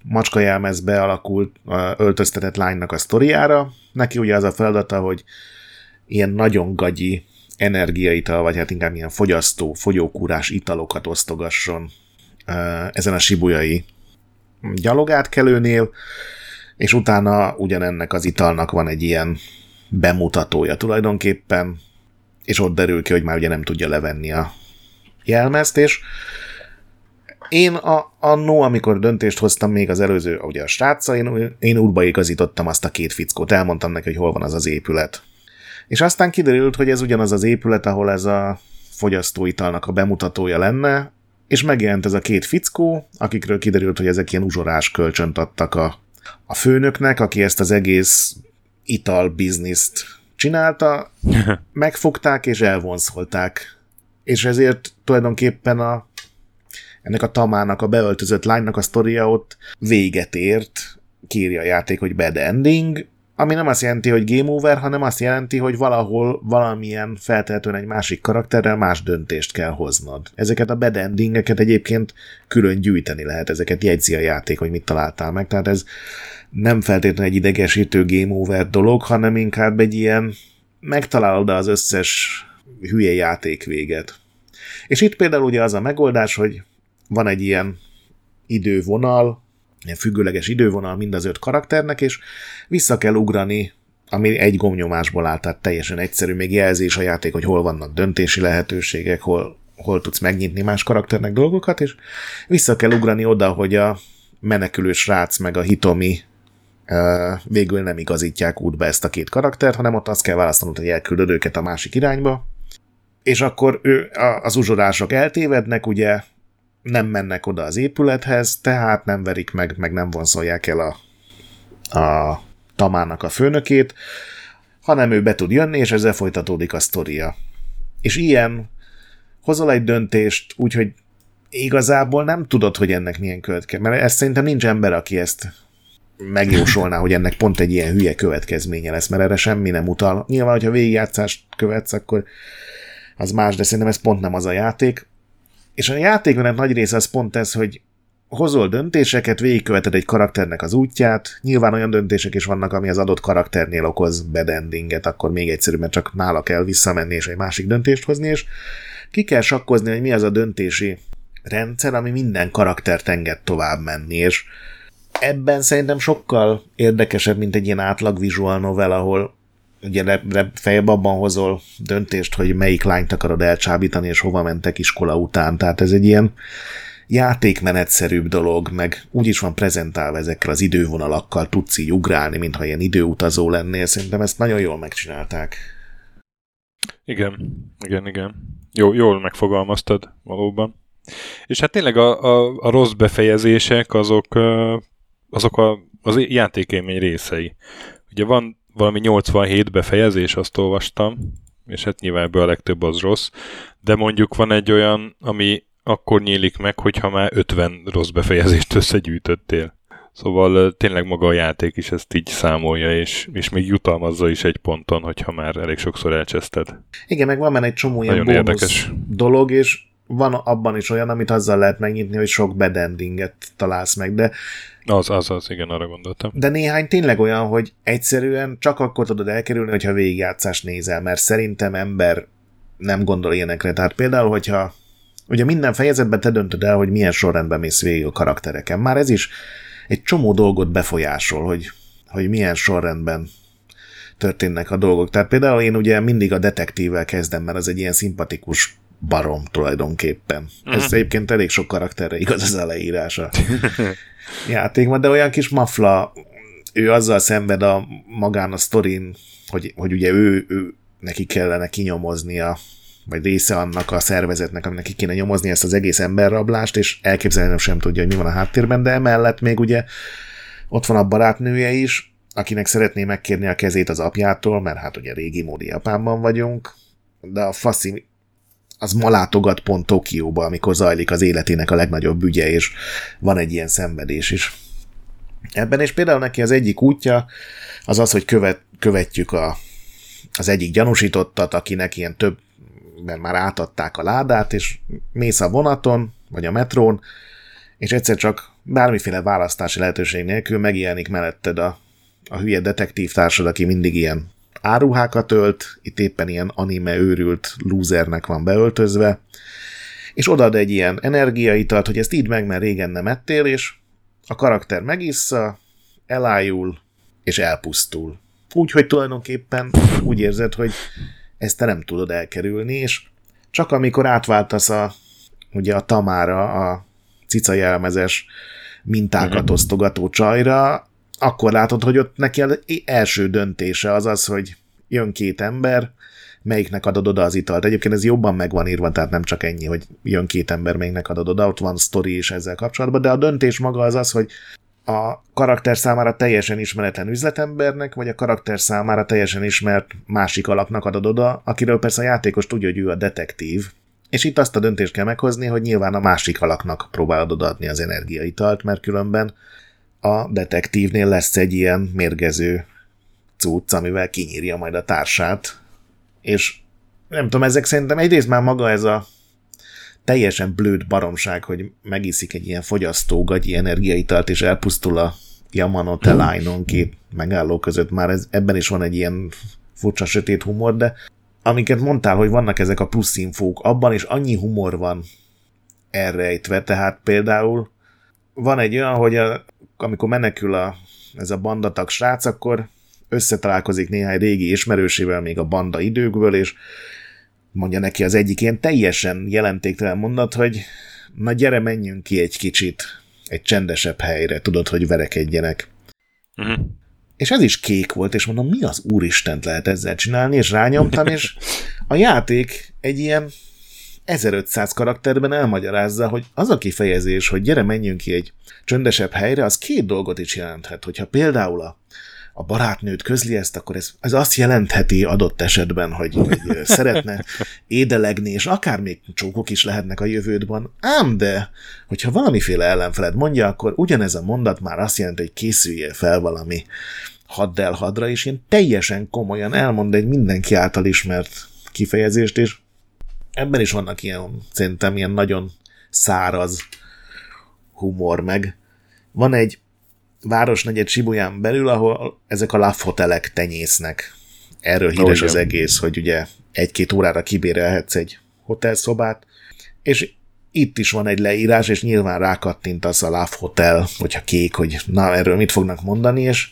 macska jelmezbe alakult öltöztetett lánynak a sztoriára, neki ugye az a feladata, hogy ilyen nagyon gagyi energiaital, vagy hát inkább ilyen fogyasztó, fogyókúrás italokat osztogasson ezen a sibujai gyalogátkelőnél, és utána ugyanennek az italnak van egy ilyen bemutatója tulajdonképpen, és ott derül ki, hogy már ugye nem tudja levenni a jelmezt, és én a, annó, amikor döntést hoztam még az előző, ugye a srácsa, én, én útba igazítottam azt a két fickót, elmondtam neki, hogy hol van az az épület. És aztán kiderült, hogy ez ugyanaz az épület, ahol ez a fogyasztóitalnak a bemutatója lenne, és megjelent ez a két fickó, akikről kiderült, hogy ezek ilyen uzsorás kölcsönt adtak a, a főnöknek, aki ezt az egész ital bizniszt csinálta, <laughs> megfogták és elvonszolták. És ezért tulajdonképpen a, ennek a tamának, a beöltözött lánynak a sztoria ott véget ért, kírja a játék, hogy bad ending, ami nem azt jelenti, hogy game over, hanem azt jelenti, hogy valahol valamilyen feltehetően egy másik karakterrel más döntést kell hoznod. Ezeket a bad endingeket egyébként külön gyűjteni lehet, ezeket jegyzi a játék, hogy mit találtál meg, tehát ez nem feltétlenül egy idegesítő game over dolog, hanem inkább egy ilyen megtalálod az összes hülye játék véget. És itt például ugye az a megoldás, hogy van egy ilyen idővonal, függőleges idővonal mind az öt karakternek, és vissza kell ugrani, ami egy gomnyomásból áll, tehát teljesen egyszerű, még jelzés a játék, hogy hol vannak döntési lehetőségek, hol, hol tudsz megnyitni más karakternek dolgokat, és vissza kell ugrani oda, hogy a menekülő srác meg a hitomi végül nem igazítják útba ezt a két karaktert, hanem ott azt kell választanod, hogy elküldöd őket a másik irányba, és akkor ő, az uzsorások eltévednek, ugye nem mennek oda az épülethez, tehát nem verik meg, meg nem vonszolják el a, a tamának a főnökét, hanem ő be tud jönni, és ezzel folytatódik a sztoria. És ilyen hozol egy döntést, úgyhogy igazából nem tudod, hogy ennek milyen következmény, mert ezt szerintem nincs ember, aki ezt megjósolná, hogy ennek pont egy ilyen hülye következménye lesz, mert erre semmi nem utal. Nyilván, hogyha végigjátszást követsz, akkor az más, de szerintem ez pont nem az a játék. És a játékmenet nagy része az pont ez, hogy hozol döntéseket, végigköveted egy karakternek az útját, nyilván olyan döntések is vannak, ami az adott karakternél okoz bad endinget, akkor még egyszerűbb, mert csak nála kell visszamenni és egy másik döntést hozni, és ki kell sakkozni, hogy mi az a döntési rendszer, ami minden karaktert enged tovább menni, és ebben szerintem sokkal érdekesebb, mint egy ilyen átlag visual novel, ahol ugye fejebb abban hozol döntést, hogy melyik lányt akarod elcsábítani, és hova mentek iskola után. Tehát ez egy ilyen játékmenetszerűbb dolog, meg úgy is van prezentálva ezekkel az idővonalakkal, tudsz így ugrálni, mintha ilyen időutazó lennél. Szerintem ezt nagyon jól megcsinálták. Igen, igen, igen. Jó, jól megfogalmaztad valóban. És hát tényleg a, a, a rossz befejezések azok, azok a, az játékélmény részei. Ugye van valami 87 befejezés, azt olvastam, és hát nyilván ebből a legtöbb az rossz, de mondjuk van egy olyan, ami akkor nyílik meg, hogyha már 50 rossz befejezést összegyűjtöttél. Szóval tényleg maga a játék is ezt így számolja, és, és még jutalmazza is egy ponton, hogyha már elég sokszor elcseszted. Igen, meg van benne egy csomó ilyen Nagyon érdekes dolog, és van abban is olyan, amit azzal lehet megnyitni, hogy sok bad endinget találsz meg, de az, az, az, igen, arra gondoltam. De néhány tényleg olyan, hogy egyszerűen csak akkor tudod elkerülni, hogyha végigjátszást nézel, mert szerintem ember nem gondol ilyenekre. Tehát például, hogyha ugye minden fejezetben te döntöd el, hogy milyen sorrendben mész végig a karaktereken. Már ez is egy csomó dolgot befolyásol, hogy, hogy milyen sorrendben történnek a dolgok. Tehát például én ugye mindig a detektívvel kezdem, mert az egy ilyen szimpatikus barom tulajdonképpen. Uh-huh. Ez mhm. egyébként elég sok karakterre igaz az leírása <laughs> játékban, de olyan kis mafla, ő azzal szenved a magán a sztorin, hogy, hogy ugye ő, ő neki kellene kinyomoznia, vagy része annak a szervezetnek, aminek ki kéne nyomozni ezt az egész emberrablást, és elképzelni sem tudja, hogy mi van a háttérben, de emellett még ugye ott van a barátnője is, akinek szeretné megkérni a kezét az apjától, mert hát ugye régi módi Japánban vagyunk, de a faszi az ma látogat pont Tokióba, amikor zajlik az életének a legnagyobb ügye, és van egy ilyen szenvedés is. Ebben és például neki az egyik útja az az, hogy követ, követjük a, az egyik gyanúsítottat, akinek ilyen több, mert már átadták a ládát, és mész a vonaton, vagy a metrón, és egyszer csak bármiféle választási lehetőség nélkül megjelenik melletted a, a hülye detektív társad, aki mindig ilyen áruhákat ölt, itt éppen ilyen anime őrült lúzernek van beöltözve, és odaad egy ilyen energiaitalt, hogy ezt így meg, mert régen nem ettél, és a karakter megissza, elájul, és elpusztul. Úgy, hogy tulajdonképpen úgy érzed, hogy ezt te nem tudod elkerülni, és csak amikor átváltasz a, ugye a tamára, a cica jelmezes mintákat mhm. osztogató csajra, akkor látod, hogy ott neki az első döntése az az, hogy jön két ember, melyiknek adod oda az italt. Egyébként ez jobban meg van írva, tehát nem csak ennyi, hogy jön két ember, melyiknek adod oda, ott van sztori is ezzel kapcsolatban, de a döntés maga az az, hogy a karakter számára teljesen ismeretlen üzletembernek, vagy a karakter számára teljesen ismert másik alaknak adod oda, akiről persze a játékos tudja, hogy ő a detektív, és itt azt a döntést kell meghozni, hogy nyilván a másik alaknak próbálod odaadni az energiaitalt, mert különben a detektívnél lesz egy ilyen mérgező cucc, amivel kinyírja majd a társát, és nem tudom, ezek szerintem egyrészt már maga ez a teljesen blőd baromság, hogy megiszik egy ilyen fogyasztó gagyi energiaitalt, és elpusztul a Yamanote line két megálló között, már ez, ebben is van egy ilyen furcsa sötét humor, de amiket mondtál, hogy vannak ezek a plusz infók, abban is annyi humor van elrejtve, tehát például van egy olyan, hogy a, amikor menekül a, ez a bandatag srác, akkor összetalálkozik néhány régi ismerősével még a banda időkből, és mondja neki az egyik ilyen teljesen jelentéktelen mondat, hogy na gyere, menjünk ki egy kicsit, egy csendesebb helyre, tudod, hogy verekedjenek. Uh-huh. És ez is kék volt, és mondom, mi az úristent lehet ezzel csinálni, és rányomtam, és a játék egy ilyen 1500 karakterben elmagyarázza, hogy az a kifejezés, hogy gyere, menjünk ki egy csöndesebb helyre, az két dolgot is jelenthet. Hogyha például a a barátnőt közli ezt, akkor ez, ez azt jelentheti adott esetben, hogy, hogy szeretne édelegni, és akár még csókok is lehetnek a jövődben. Ám de, hogyha valamiféle ellenfeled mondja, akkor ugyanez a mondat már azt jelenti, hogy készüljél fel valami hadd hadra, és én teljesen komolyan elmond egy mindenki által ismert kifejezést, és ebben is vannak ilyen, szerintem ilyen nagyon száraz humor meg. Van egy városnegyed Sibuján belül, ahol ezek a love hotelek tenyésznek. Erről híres oh, az egész, hogy ugye egy-két órára kibérelhetsz egy hotelszobát, és itt is van egy leírás, és nyilván rákattintasz a Love Hotel, hogyha kék, hogy na, erről mit fognak mondani, és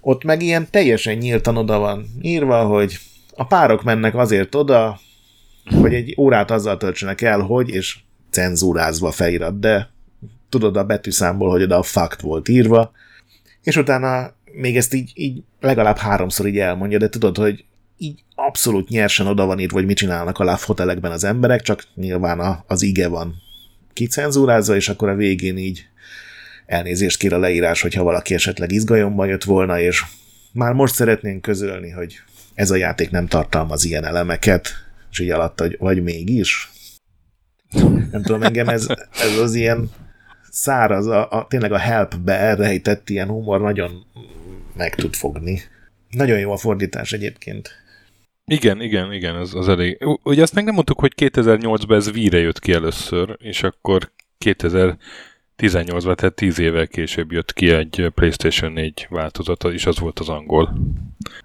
ott meg ilyen teljesen nyíltan oda van írva, hogy a párok mennek azért oda, hogy egy órát azzal töltsenek el, hogy, és cenzúrázva felirat, de tudod a betűszámból, hogy oda a fakt volt írva, és utána még ezt így, így legalább háromszor így elmondja, de tudod, hogy így abszolút nyersen oda van írva, hogy mit csinálnak a hotelekben az emberek, csak nyilván a, az ige van kicenzúrázva, és akkor a végén így elnézést kér a leírás, hogyha valaki esetleg izgajomban jött volna, és már most szeretnénk közölni, hogy ez a játék nem tartalmaz ilyen elemeket, és így alatt, hogy vagy mégis. Nem tudom, engem ez, ez az ilyen száraz, a, a, tényleg a helpbe elrejtett ilyen humor nagyon meg tud fogni. Nagyon jó a fordítás egyébként. Igen, igen, igen, az, az elég. Ugye azt meg nem mondtuk, hogy 2008-ban ez víre jött ki először, és akkor 2018-ban, tehát 10 évvel később jött ki egy PlayStation 4 változata, és az volt az angol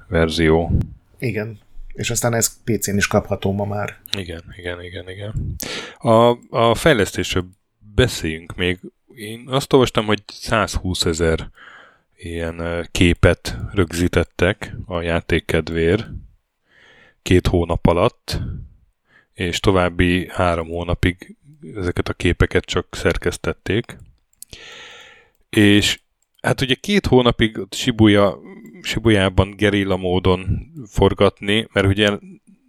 verzió. Igen, és aztán ez PC-n is kapható ma már. Igen, igen, igen, igen. A, a fejlesztésről beszéljünk még én azt olvastam, hogy 120 ezer ilyen képet rögzítettek a játék kedvéért két hónap alatt, és további három hónapig ezeket a képeket csak szerkesztették. És hát ugye két hónapig Shibuya, Shibuyában gerilla módon forgatni, mert ugye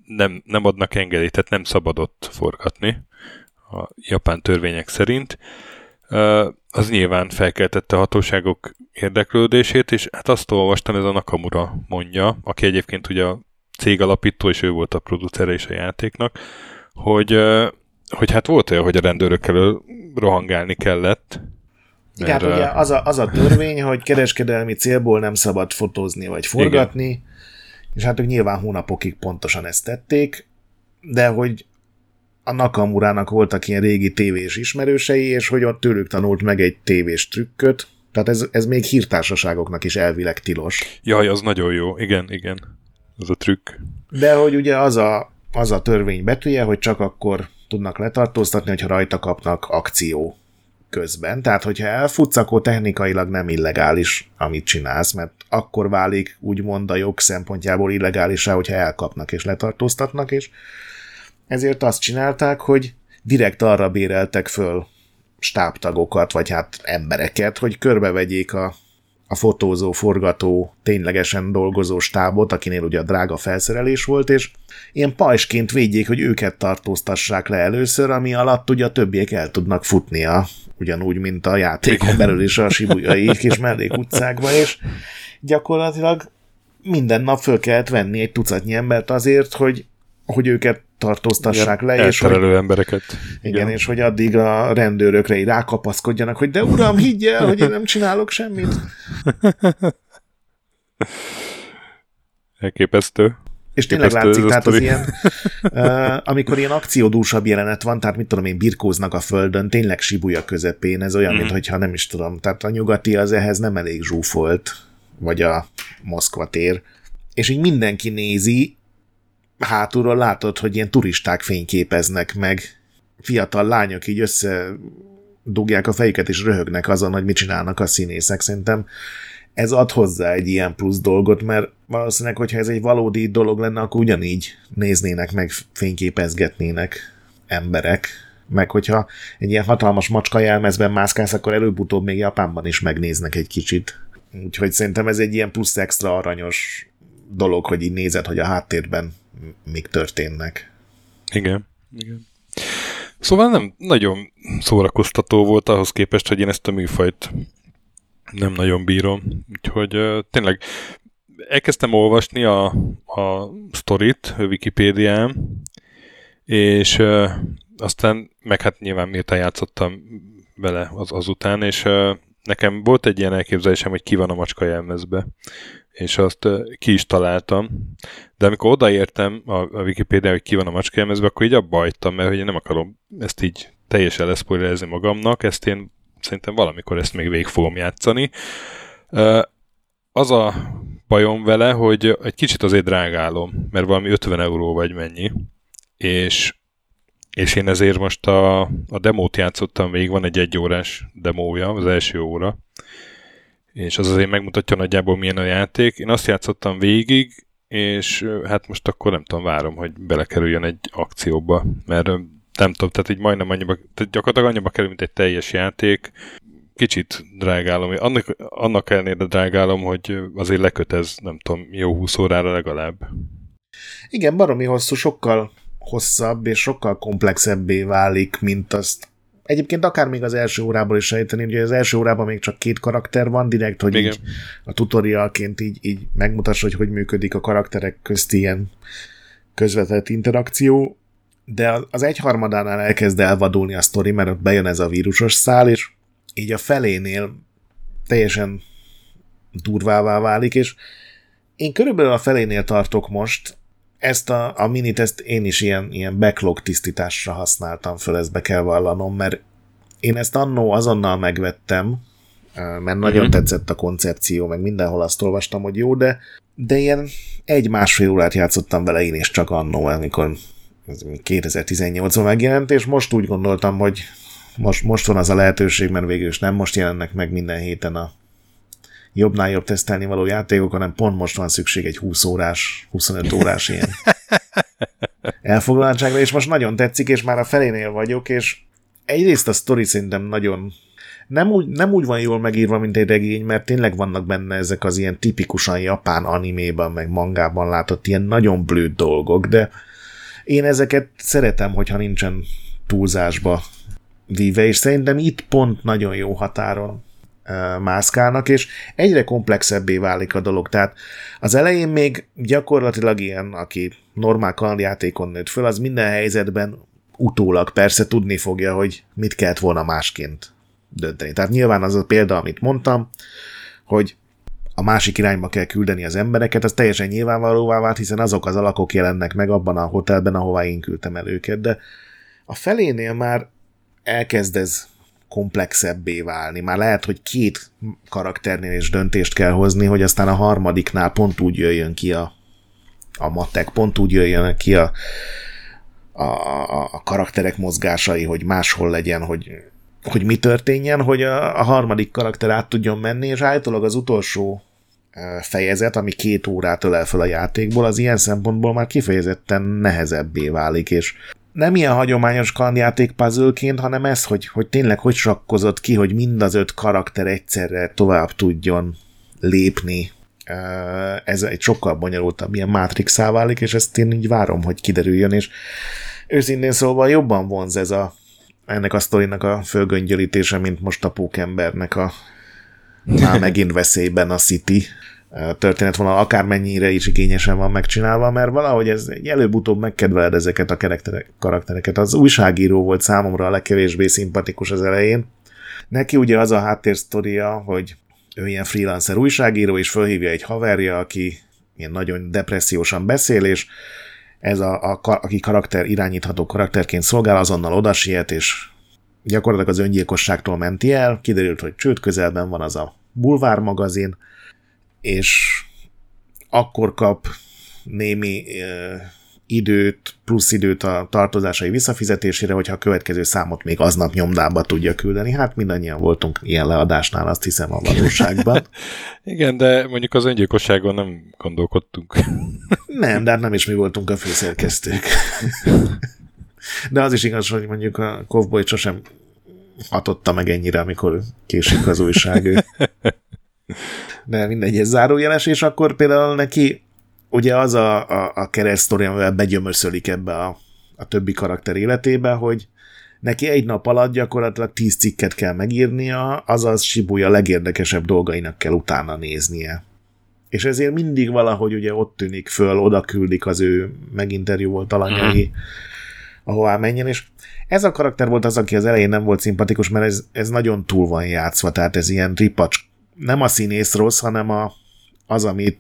nem, nem adnak engedélyt, tehát nem szabadott forgatni a japán törvények szerint az nyilván felkeltette a hatóságok érdeklődését, és hát azt olvastam, ez a Nakamura mondja, aki egyébként ugye a cég alapító, és ő volt a producere is a játéknak, hogy, hogy hát volt olyan, hogy a rendőrökkel rohangálni kellett. Igen, hát ugye az a, az a törvény, hogy kereskedelmi célból nem szabad fotózni vagy forgatni, igen. és hát ők nyilván hónapokig pontosan ezt tették, de hogy a Nakamurának voltak ilyen régi tévés ismerősei, és hogy ott tőlük tanult meg egy tévés trükköt, tehát ez, ez még hírtársaságoknak is elvileg tilos. Jaj, az nagyon jó, igen, igen, az a trükk. De hogy ugye az a, az a törvény betűje, hogy csak akkor tudnak letartóztatni, hogyha rajta kapnak akció közben. Tehát, hogyha elfutsz, akkor technikailag nem illegális, amit csinálsz, mert akkor válik úgymond a jog szempontjából illegálisá, hogyha elkapnak és letartóztatnak, és ezért azt csinálták, hogy direkt arra béreltek föl stábtagokat, vagy hát embereket, hogy körbevegyék a, a fotózó, forgató, ténylegesen dolgozó stábot, akinél ugye a drága felszerelés volt, és ilyen pajsként védjék, hogy őket tartóztassák le először, ami alatt ugye a többiek el tudnak futnia, ugyanúgy, mint a játékon belül is a sibujai kis mellékutcákba, és gyakorlatilag minden nap föl kellett venni egy tucatnyi embert azért, hogy, hogy őket tartóztassák le, és hogy, embereket. Igen, igen, és hogy addig a rendőrökre így rákapaszkodjanak, hogy de uram, higgy el, hogy én nem csinálok semmit. <laughs> Elképesztő. És tényleg látszik, tehát az ilyen, uh, amikor ilyen akciódúsabb jelenet van, tehát mit tudom én, birkóznak a földön, tényleg Shibuya közepén, ez olyan, mm. mintha nem is tudom, tehát a nyugati az ehhez nem elég zsúfolt, vagy a Moszkva tér, és így mindenki nézi, hátulról látod, hogy ilyen turisták fényképeznek meg, fiatal lányok így össze dugják a fejüket és röhögnek azon, hogy mit csinálnak a színészek. Szerintem ez ad hozzá egy ilyen plusz dolgot, mert valószínűleg, hogyha ez egy valódi dolog lenne, akkor ugyanígy néznének meg, fényképezgetnének emberek. Meg hogyha egy ilyen hatalmas macska jelmezben mászkálsz, akkor előbb-utóbb még Japánban is megnéznek egy kicsit. Úgyhogy szerintem ez egy ilyen plusz extra aranyos dolog, hogy így nézed, hogy a háttérben mik történnek. Igen, igen. Szóval nem nagyon szórakoztató volt ahhoz képest, hogy én ezt a műfajt nem nagyon bírom. Úgyhogy uh, tényleg elkezdtem olvasni a, a sztorit a Wikipédián, és uh, aztán, meg hát nyilván miután játszottam vele az, azután, és uh, nekem volt egy ilyen elképzelésem, hogy ki van a macska jelmezbe, és azt ki is találtam, de amikor odaértem a, a Wikipédia, hogy ki van a macska jelmezbe, akkor így abba hagytam, mert hogy én nem akarom ezt így teljesen leszpoilerezni magamnak, ezt én szerintem valamikor ezt még végig fogom játszani. Az a bajom vele, hogy egy kicsit azért drágálom, mert valami 50 euró vagy mennyi, és és én ezért most a, a demót játszottam végig, van egy egyórás demója, az első óra, és az azért megmutatja nagyjából milyen a játék. Én azt játszottam végig, és hát most akkor nem tudom, várom, hogy belekerüljön egy akcióba, mert nem tudom, tehát így majdnem annyiba, tehát gyakorlatilag annyiba kerül, mint egy teljes játék. Kicsit drágálom, annak, annak ellenére drágálom, hogy azért lekötez, nem tudom, jó 20 órára legalább. Igen, baromi hosszú, sokkal hosszabb és sokkal komplexebbé válik, mint azt Egyébként akár még az első órában is sejteni, hogy az első órában még csak két karakter van, direkt, hogy így a tutorialként így, így megmutassa, hogy hogy működik a karakterek közti ilyen közvetett interakció, de az egyharmadánál elkezd elvadulni a sztori, mert ott bejön ez a vírusos szál, és így a felénél teljesen durvává válik, és én körülbelül a felénél tartok most, ezt a, a minit, ezt én is ilyen, ilyen backlog tisztításra használtam föl, ezt be kell vallanom, mert én ezt annó azonnal megvettem, mert nagyon mm-hmm. tetszett a koncepció, meg mindenhol azt olvastam, hogy jó, de, de ilyen egy-másfél órát játszottam vele én is csak annó, amikor 2018-ban megjelent, és most úgy gondoltam, hogy most, most van az a lehetőség, mert végül is nem most jelennek meg minden héten a jobbnál jobb tesztelni való játékok, hanem pont most van szükség egy 20 órás, 25 órás ilyen <laughs> elfoglaltságra, és most nagyon tetszik, és már a felénél vagyok, és egyrészt a sztori szerintem nagyon nem úgy, nem úgy van jól megírva, mint egy regény, mert tényleg vannak benne ezek az ilyen tipikusan japán animében, meg mangában látott ilyen nagyon blőd dolgok, de én ezeket szeretem, hogyha nincsen túlzásba víve, és szerintem itt pont nagyon jó határon mászkálnak, és egyre komplexebbé válik a dolog. Tehát az elején még gyakorlatilag ilyen, aki normál kalandjátékon nőtt föl, az minden helyzetben utólag persze tudni fogja, hogy mit kellett volna másként dönteni. Tehát nyilván az a példa, amit mondtam, hogy a másik irányba kell küldeni az embereket, az teljesen nyilvánvalóvá vált, hiszen azok az alakok jelennek meg abban a hotelben, ahová én küldtem el őket, de a felénél már elkezd ez komplexebbé válni. Már lehet, hogy két karakternél is döntést kell hozni, hogy aztán a harmadiknál pont úgy jöjjön ki a, a matek, pont úgy jöjjön ki a, a, a, karakterek mozgásai, hogy máshol legyen, hogy, hogy mi történjen, hogy a, a harmadik karakter át tudjon menni, és általában az utolsó fejezet, ami két órát ölel fel a játékból, az ilyen szempontból már kifejezetten nehezebbé válik, és nem ilyen hagyományos kalandjáték puzzle hanem ez, hogy, hogy tényleg hogy sakkozott ki, hogy mind az öt karakter egyszerre tovább tudjon lépni. Ez egy sokkal bonyolultabb, ilyen matrix válik, és ezt én így várom, hogy kiderüljön, és őszintén szólva jobban vonz ez a ennek a sztorinak a fölgöngyölítése, mint most a pókembernek a már megint veszélyben a City történetvonal akármennyire is igényesen van megcsinálva, mert valahogy ez előbb-utóbb megkedveled ezeket a karaktereket. Az újságíró volt számomra a legkevésbé szimpatikus az elején. Neki ugye az a háttérsztoria, hogy ő ilyen freelancer újságíró, és fölhívja egy haverja, aki ilyen nagyon depressziósan beszél, és ez a, a, aki karakter irányítható karakterként szolgál, azonnal odasiet, és gyakorlatilag az öngyilkosságtól menti el. Kiderült, hogy csőd közelben van az a bulvár magazin, és akkor kap némi időt, plusz időt a tartozásai visszafizetésére, hogyha a következő számot még aznap nyomdába tudja küldeni. Hát mindannyian voltunk ilyen leadásnál, azt hiszem a valóságban. <laughs> Igen, de mondjuk az öngyilkosságon nem gondolkodtunk. <laughs> nem, de hát nem is mi voltunk a főszerkesztők. <laughs> de az is igaz, hogy mondjuk a Kovboy sosem hatotta meg ennyire, amikor késik az újság. De mindegy, ez zárójeles, és akkor például neki ugye az a, a, a keresztori, amivel begyömöszölik ebbe a, a többi karakter életébe, hogy neki egy nap alatt gyakorlatilag tíz cikket kell megírnia, azaz Shibuya legérdekesebb dolgainak kell utána néznie. És ezért mindig valahogy ugye ott tűnik föl, oda küldik az ő meginterjú volt alanyai, hmm. ahová menjen, és ez a karakter volt az, aki az elején nem volt szimpatikus, mert ez, ez nagyon túl van játszva, tehát ez ilyen ripacs, nem a színész rossz, hanem a, az, amit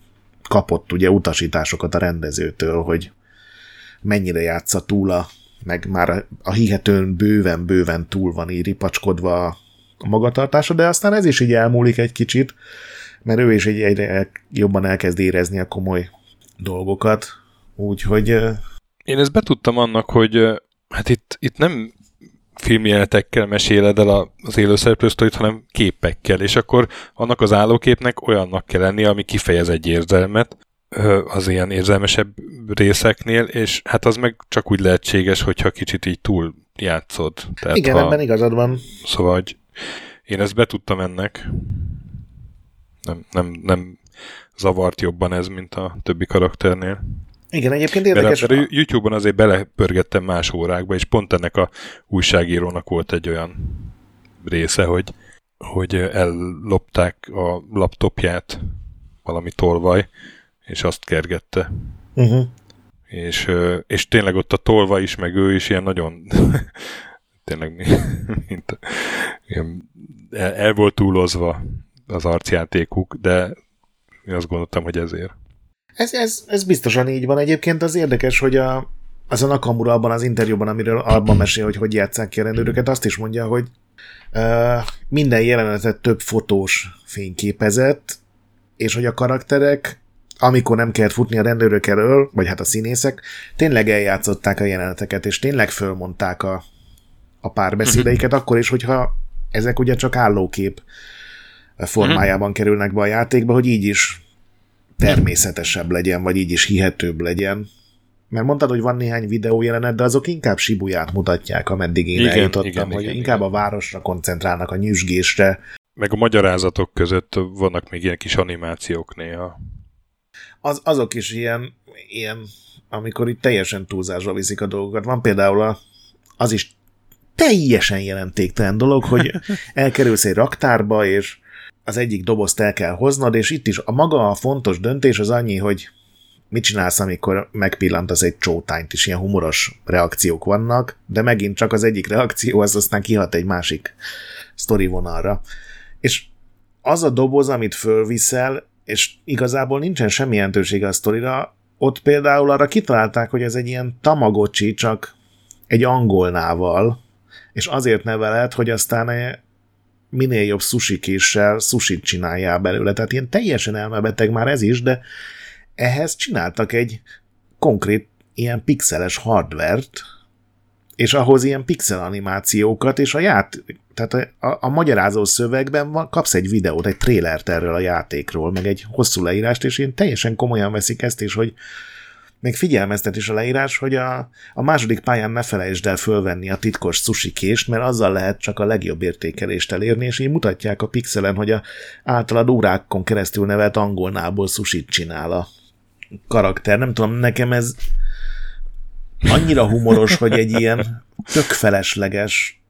kapott ugye utasításokat a rendezőtől, hogy mennyire játsza túl a, meg már a, hihetőn bőven-bőven túl van így ripacskodva a, magatartása, de aztán ez is így elmúlik egy kicsit, mert ő is egy egyre jobban elkezd érezni a komoly dolgokat, úgyhogy... Én ezt betudtam annak, hogy hát itt, itt nem filmjeletekkel meséled el az élőszereplősztorit, hanem képekkel, és akkor annak az állóképnek olyannak kell lennie, ami kifejez egy érzelmet az ilyen érzelmesebb részeknél, és hát az meg csak úgy lehetséges, hogyha kicsit így túl játszod. Tehát Igen, ha... ebben igazad van. Szóval, hogy én ezt betudtam ennek. Nem, nem, nem zavart jobban ez, mint a többi karakternél. Igen, egyébként érdekes. Mert, mert YouTube-on azért belepörgettem más órákba, és pont ennek a újságírónak volt egy olyan része, hogy, hogy ellopták a laptopját valami tolvaj, és azt kergette. Uh-huh. És, és tényleg ott a tolva is, meg ő is ilyen nagyon <laughs> tényleg <laughs> mint, ilyen, el, el volt túlozva az arcjátékuk, de én azt gondoltam, hogy ezért. Ez, ez, ez biztosan így van. Egyébként az érdekes, hogy a, az a Nakamura abban az interjúban, amiről abban mesél, hogy hogy játszák ki a rendőröket, azt is mondja, hogy uh, minden jelenetet több fotós fényképezett, és hogy a karakterek, amikor nem kellett futni a rendőrök elől, vagy hát a színészek, tényleg eljátszották a jeleneteket, és tényleg fölmondták a, a párbeszédeiket, akkor is, hogyha ezek ugye csak állókép formájában kerülnek be a játékba, hogy így is természetesebb legyen, vagy így is hihetőbb legyen. Mert mondtad, hogy van néhány videó jelenet, de azok inkább Sibuját mutatják, ameddig én igen, eljutottam, igen, hogy igen, inkább igen. a városra koncentrálnak, a nyüzsgésre. Meg a magyarázatok között vannak még ilyen kis animációk néha. Az, azok is ilyen, ilyen, amikor itt teljesen túlzásra viszik a dolgokat. Van például a, az is teljesen jelentéktelen dolog, hogy <laughs> elkerülsz egy raktárba, és az egyik dobozt el kell hoznod, és itt is a maga a fontos döntés az annyi, hogy mit csinálsz, amikor megpillantasz egy csótányt, és ilyen humoros reakciók vannak, de megint csak az egyik reakció, az aztán kihat egy másik sztori vonalra. És az a doboz, amit fölviszel, és igazából nincsen semmi jelentősége a sztorira, ott például arra kitalálták, hogy ez egy ilyen tamagocsi, csak egy angolnával, és azért neveled, hogy aztán minél jobb sushi késsel sushit csináljál belőle. Tehát ilyen teljesen elmebeteg már ez is, de ehhez csináltak egy konkrét ilyen pixeles hardvert, és ahhoz ilyen pixel animációkat, és a ját, tehát a, a, a magyarázó szövegben van, kapsz egy videót, egy trélert erről a játékról, meg egy hosszú leírást, és én teljesen komolyan veszik ezt, és hogy még figyelmeztet is a leírás, hogy a, a második pályán ne felejtsd el fölvenni a titkos sushi kést, mert azzal lehet csak a legjobb értékelést elérni, és így mutatják a pixelen, hogy a általad órákon keresztül nevelt angolnából sushit csinál a karakter. Nem tudom, nekem ez annyira humoros, hogy egy ilyen tök felesleges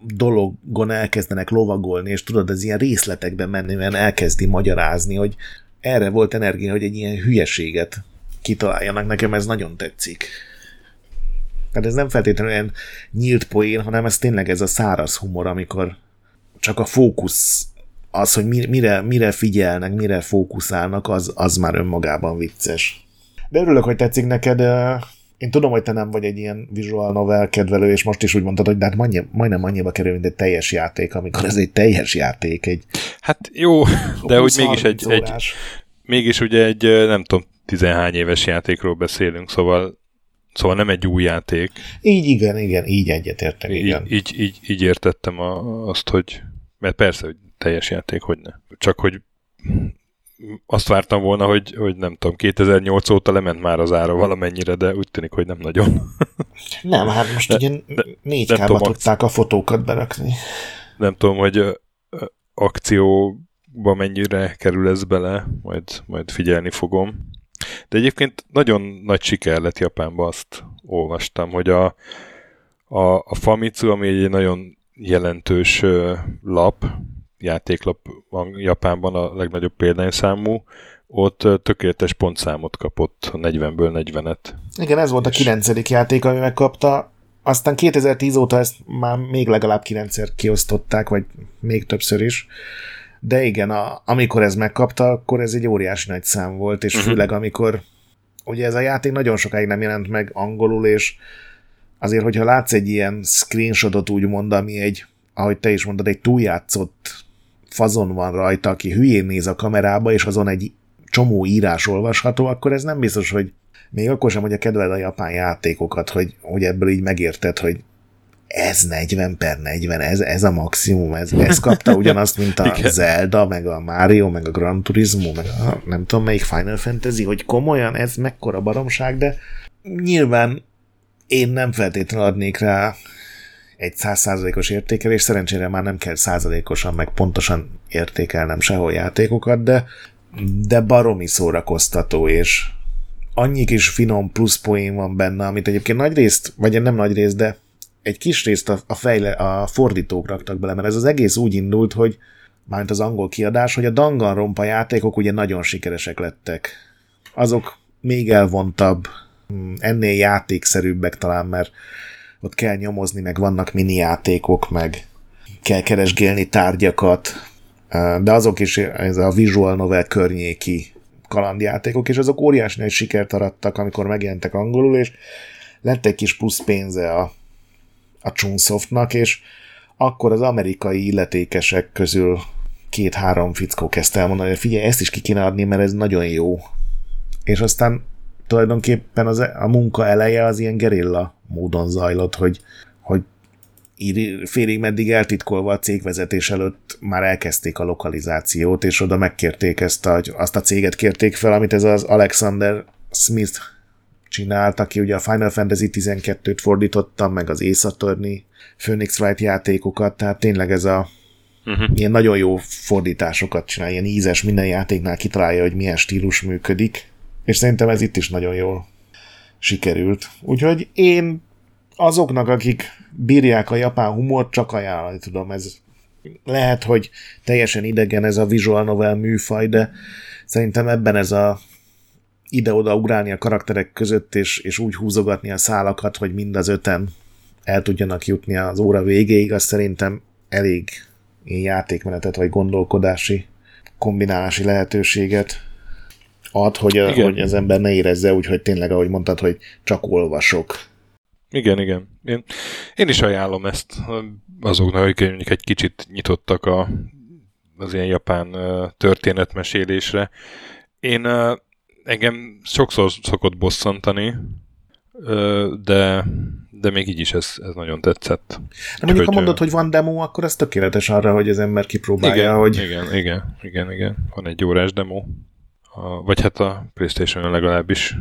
dologon elkezdenek lovagolni, és tudod, ez ilyen részletekben menően elkezdi magyarázni, hogy erre volt energia, hogy egy ilyen hülyeséget kitaláljanak, nekem ez nagyon tetszik. Tehát ez nem feltétlenül olyan nyílt poén, hanem ez tényleg ez a száraz humor, amikor csak a fókusz az, hogy mire, mire figyelnek, mire fókuszálnak, az, az már önmagában vicces. De örülök, hogy tetszik neked. Én tudom, hogy te nem vagy egy ilyen visual novel kedvelő, és most is úgy mondtad, hogy de hát annyi, majdnem annyiba kerül, mint egy teljes játék, amikor ez egy teljes játék. Egy hát jó, de úgy mégis egy, egy, mégis ugye egy, nem tudom, tizenhány éves játékról beszélünk, szóval Szóval nem egy új játék. Így igen, igen, így egyetértek, igen. Így, így, így, így értettem a, azt, hogy mert persze, hogy teljes játék, hogy ne. Csak hogy azt vártam volna, hogy, hogy nem tudom, 2008 óta lement már az ára valamennyire, de úgy tűnik, hogy nem nagyon. <laughs> Nem, hát most de, ugye 4 k tudták a fotókat berakni. Nem tudom, hogy akcióba mennyire kerül ez bele, majd, majd figyelni fogom. De egyébként nagyon nagy siker lett Japánban, azt olvastam, hogy a, a, a Famitsu, ami egy nagyon jelentős lap, játéklap Japánban a legnagyobb példányszámú, ott tökéletes pontszámot kapott, 40-ből 40-et. Igen, ez volt a kilencedik játék, ami megkapta. Aztán 2010 óta ezt már még legalább kilencszer kiosztották, vagy még többször is. De igen, a, amikor ez megkapta, akkor ez egy óriási nagy szám volt, és uh-huh. főleg amikor ugye ez a játék nagyon sokáig nem jelent meg angolul, és azért, hogyha látsz egy ilyen screenshotot úgymond, ami egy, ahogy te is mondod, egy túljátszott fazon van rajta, aki hülyén néz a kamerába, és azon egy csomó írás olvasható, akkor ez nem biztos, hogy még akkor sem, hogy a kedved a japán játékokat, hogy, hogy ebből így megérted, hogy ez 40 per 40, ez, ez a maximum, ez, ez kapta <laughs> ugyanazt, mint a Zelda, meg a Mario, meg a Gran Turismo, meg a nem tudom melyik Final Fantasy, hogy komolyan ez mekkora baromság, de nyilván én nem feltétlenül adnék rá egy százszázalékos értékelés, szerencsére már nem kell százalékosan, meg pontosan értékelnem sehol játékokat, de, de baromi szórakoztató, és annyi kis finom pluszpoén van benne, amit egyébként nagy részt, vagy nem nagy részt, de egy kis részt a, a, fejle, a fordítók raktak bele, mert ez az egész úgy indult, hogy mármint az angol kiadás, hogy a Danganronpa játékok ugye nagyon sikeresek lettek. Azok még elvontabb, ennél játékszerűbbek talán, mert ott kell nyomozni, meg vannak mini játékok, meg kell keresgélni tárgyakat, de azok is ez a visual novel környéki kalandjátékok, és azok óriási nagy sikert arattak, amikor megjelentek angolul, és lett egy kis plusz pénze a, a Chunsoftnak, és akkor az amerikai illetékesek közül két-három fickó kezdte elmondani, hogy figyelj, ezt is ki kéne adni, mert ez nagyon jó. És aztán tulajdonképpen az, a munka eleje az ilyen gerilla módon zajlott, hogy, hogy félig meddig eltitkolva a cégvezetés előtt már elkezdték a lokalizációt, és oda megkérték ezt a, azt a céget kérték fel, amit ez az Alexander Smith csinált, aki ugye a Final Fantasy 12-t fordította, meg az Attorney, Phoenix Wright játékokat, tehát tényleg ez a uh-huh. ilyen nagyon jó fordításokat csinál, ilyen ízes, minden játéknál kitalálja, hogy milyen stílus működik, és szerintem ez itt is nagyon jól sikerült. Úgyhogy én azoknak, akik bírják a japán humort, csak ajánlani tudom. Ez lehet, hogy teljesen idegen ez a visual novel műfaj, de szerintem ebben ez a ide-oda ugrálni a karakterek között, és, és úgy húzogatni a szálakat, hogy mind az öten el tudjanak jutni az óra végéig, az szerintem elég én játékmenetet, vagy gondolkodási kombinálási lehetőséget ad, hogy, a, hogy az ember ne érezze úgy, hogy tényleg, ahogy mondtad, hogy csak olvasok. Igen, igen. Én, én is ajánlom ezt azoknak, akik mondjuk egy kicsit nyitottak a, az ilyen japán történetmesélésre. Én engem sokszor szokott bosszantani, de, de még így is ez, ez nagyon tetszett. De mondjuk, ha mondod, hogy van demo, akkor ez tökéletes arra, hogy az ember kipróbálja, igen, hogy... Igen, igen, igen, igen. Van egy órás demo. A, vagy hát a Playstation-on legalábbis.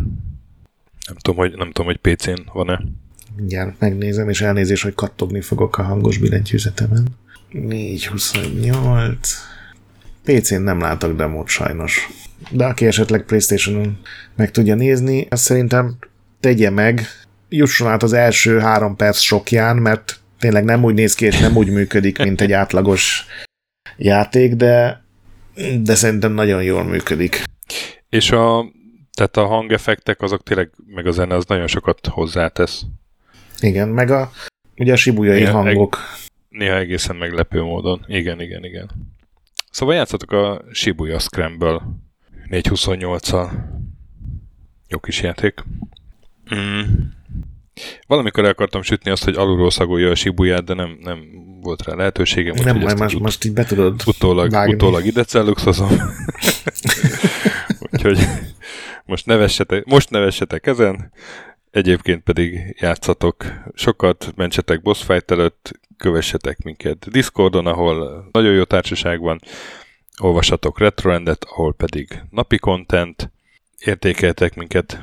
Nem tudom, hogy, nem tudom, hogy PC-n van-e. Mindjárt megnézem, és elnézés, hogy kattogni fogok a hangos billentyűzetemen. 428. PC-n nem látok demót sajnos. De aki esetleg Playstation-on meg tudja nézni, azt szerintem tegye meg, jusson át az első három perc sokján, mert tényleg nem úgy néz ki, és nem úgy működik, mint egy átlagos játék, de, de szerintem nagyon jól működik. És a, tehát a hangeffektek azok tényleg, meg a zene az nagyon sokat hozzátesz. Igen, meg a, ugye a sibujai néha, hangok. Eg, néha egészen meglepő módon. Igen, igen, igen. Szóval játszatok a Shibuya Scramble 428-al. Jó kis játék. Mm. Valamikor el akartam sütni azt, hogy alulról szagolja a Shibuyát, de nem, nem volt rá lehetőségem. Nem, majd most, most így be tudod utólag, vágni. utólag ide celluxozom. <laughs> Úgyhogy most nevessetek, most nevessetek ezen. Egyébként pedig játszatok sokat, mentsetek boss fight előtt, kövessetek minket Discordon, ahol nagyon jó társaság van, olvassatok Retroendet, ahol pedig napi content, értékeltek minket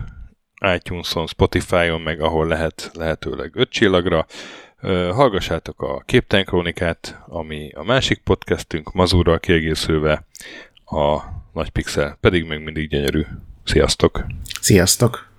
iTunes-on, Spotify-on, meg ahol lehet, lehetőleg öt csillagra. Hallgassátok a Képten Krónikát, ami a másik podcastünk, Mazurral kiegészülve, a Nagy Pixel pedig még mindig gyönyörű. Sziasztok! Sziasztok!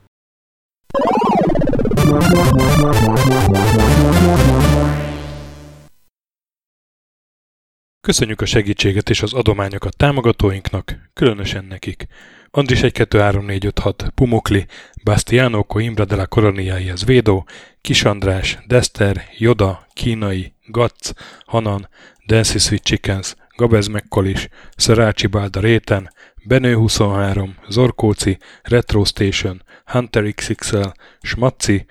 Köszönjük a segítséget és az adományokat támogatóinknak, különösen nekik. Andris 1 2 3 4 5 6 Pumukli, Bastiano Coimbra de la Coroniaihez Védó, Kis András, Dester, Joda, Kínai, Gatz, Hanan, Dancy Sweet Chickens, Gabez Mekkolis, Szarácsi Bálda Réten, Benő 23, Zorkóci, Retro Station, Hunter XXL, Smaci,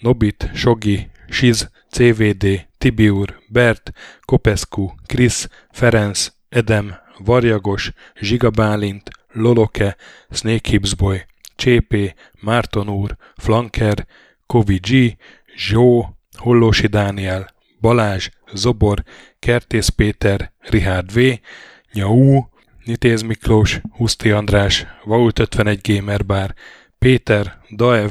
Nobit, Sogi, Siz, CVD, Tibiur, Bert, Kopescu, Krisz, Ferenc, Edem, Varjagos, Zsiga Bálint, Loloke, Snake Hips Boy, Csépé, Márton úr, Flanker, Kovi G, Zsó, Hollósi Dániel, Balázs, Zobor, Kertész Péter, Richard V, Nyau, Nitéz Miklós, Huszti András, Vault 51 Gamer Bar, Péter, Daev,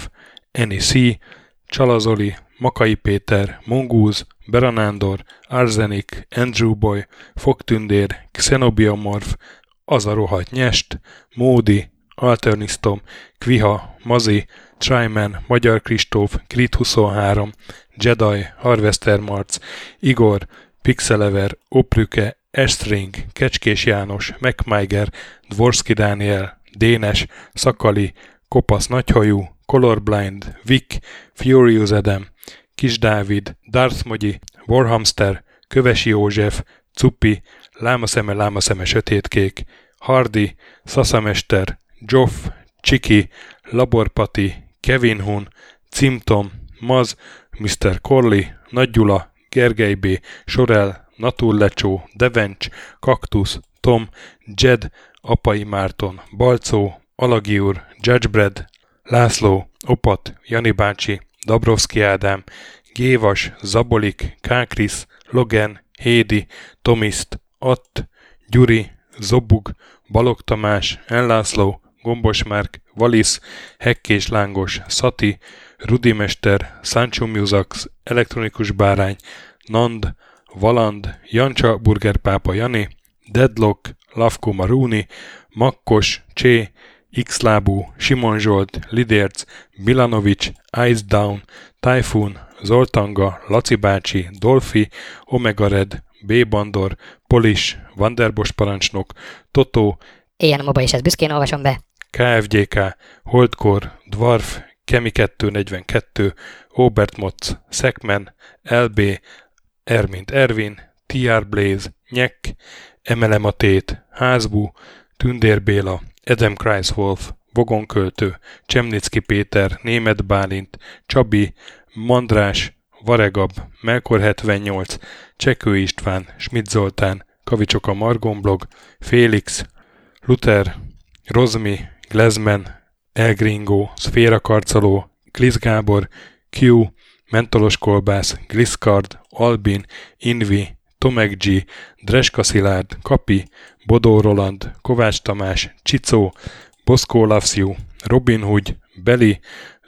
Eni C, Csalazoli, Makai Péter, Mongúz, Beranándor, Arzenik, Andrew Boy, Fogtündér, Xenobiomorph, Az a rohadt nyest, Módi, Alternisztom, Kviha, Mazi, Tryman, Magyar Kristóf, Krit 23, Jedi, Harvester Marc, Igor, Pixelever, Oprüke, Estring, Kecskés János, MacMiger, Dvorski Dániel, Dénes, Szakali, Kopasz Nagyhajú, Colorblind, Vic, Furious Adam, Kis Dávid, Darth Mogyi, Warhamster, Kövesi József, Cuppi, Lámaszeme, Lámaszeme Sötétkék, Hardy, Szaszamester, Joff, Csiki, Laborpati, Kevin Hun, Cimtom, Maz, Mr. Corley, Nagy Gyula, Gergely B., Sorel, Naturlecsó, Devencs, Kaktusz, Tom, Jed, Apai Márton, Balcó, Alagi úr, Judgebred, László, Opat, Jani bácsi, Dabrowski Ádám, Gévas, Zabolik, Kákris, Logan, Hédi, Tomiszt, Att, Gyuri, Zobug, Balog Tamás, Enlászló, Gombos Márk, Valisz, Hekkés Lángos, Szati, Rudimester, Sancho Musax, Elektronikus Bárány, Nand, Valand, Jancsa Burgerpápa Jani, Deadlock, Lavko Maruni, Makkos, Csé, Xlábú, Simon Zsolt, Lidérc, Milanovic, Ice Down, Typhoon, Zoltanga, Laci bácsi, Dolfi, Omega Red, B. Bandor, Polis, Vanderbos parancsnok, Totó, Éjjel a moba és ezt büszkén olvasom be. KFGK, Holdkor, Dwarf, Kemi 242, Obert Motz, Szekmen, LB, Ermint Ervin, TR Blaze, Nyek, Emelem a Tét, Házbú, Tündér Béla, Edem Kreiswolf, Bogonköltő, Csemnicki Péter, Német Bálint, Csabi, Mandrás, Varegab, Melkor 78, Csekő István, Schmidt Zoltán, Kavicsok a Margonblog, Félix, Luther, Rozmi, Glezmen, Elgringo, Szféra Karcoló, Glisz Gábor, Q, Mentolos Kolbász, Gliscard, Albin, Invi, Tomek G, Dreska Szilárd, Kapi, Bodó Roland, Kovács Tamás, Csicó, Boszkó Lavsziu, Robin Hood, Beli,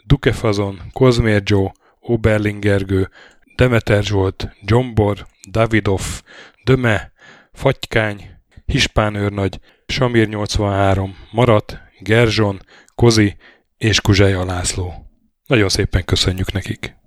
Dukefazon, Kozmér Joe, Oberlingergő, Demeter Zsolt, Gyombor, Davidoff, Döme, Fatykány, Hispán őrnagy, Samir 83, Marat, Gerzson, Kozi és Kuzseja László. Nagyon szépen köszönjük nekik!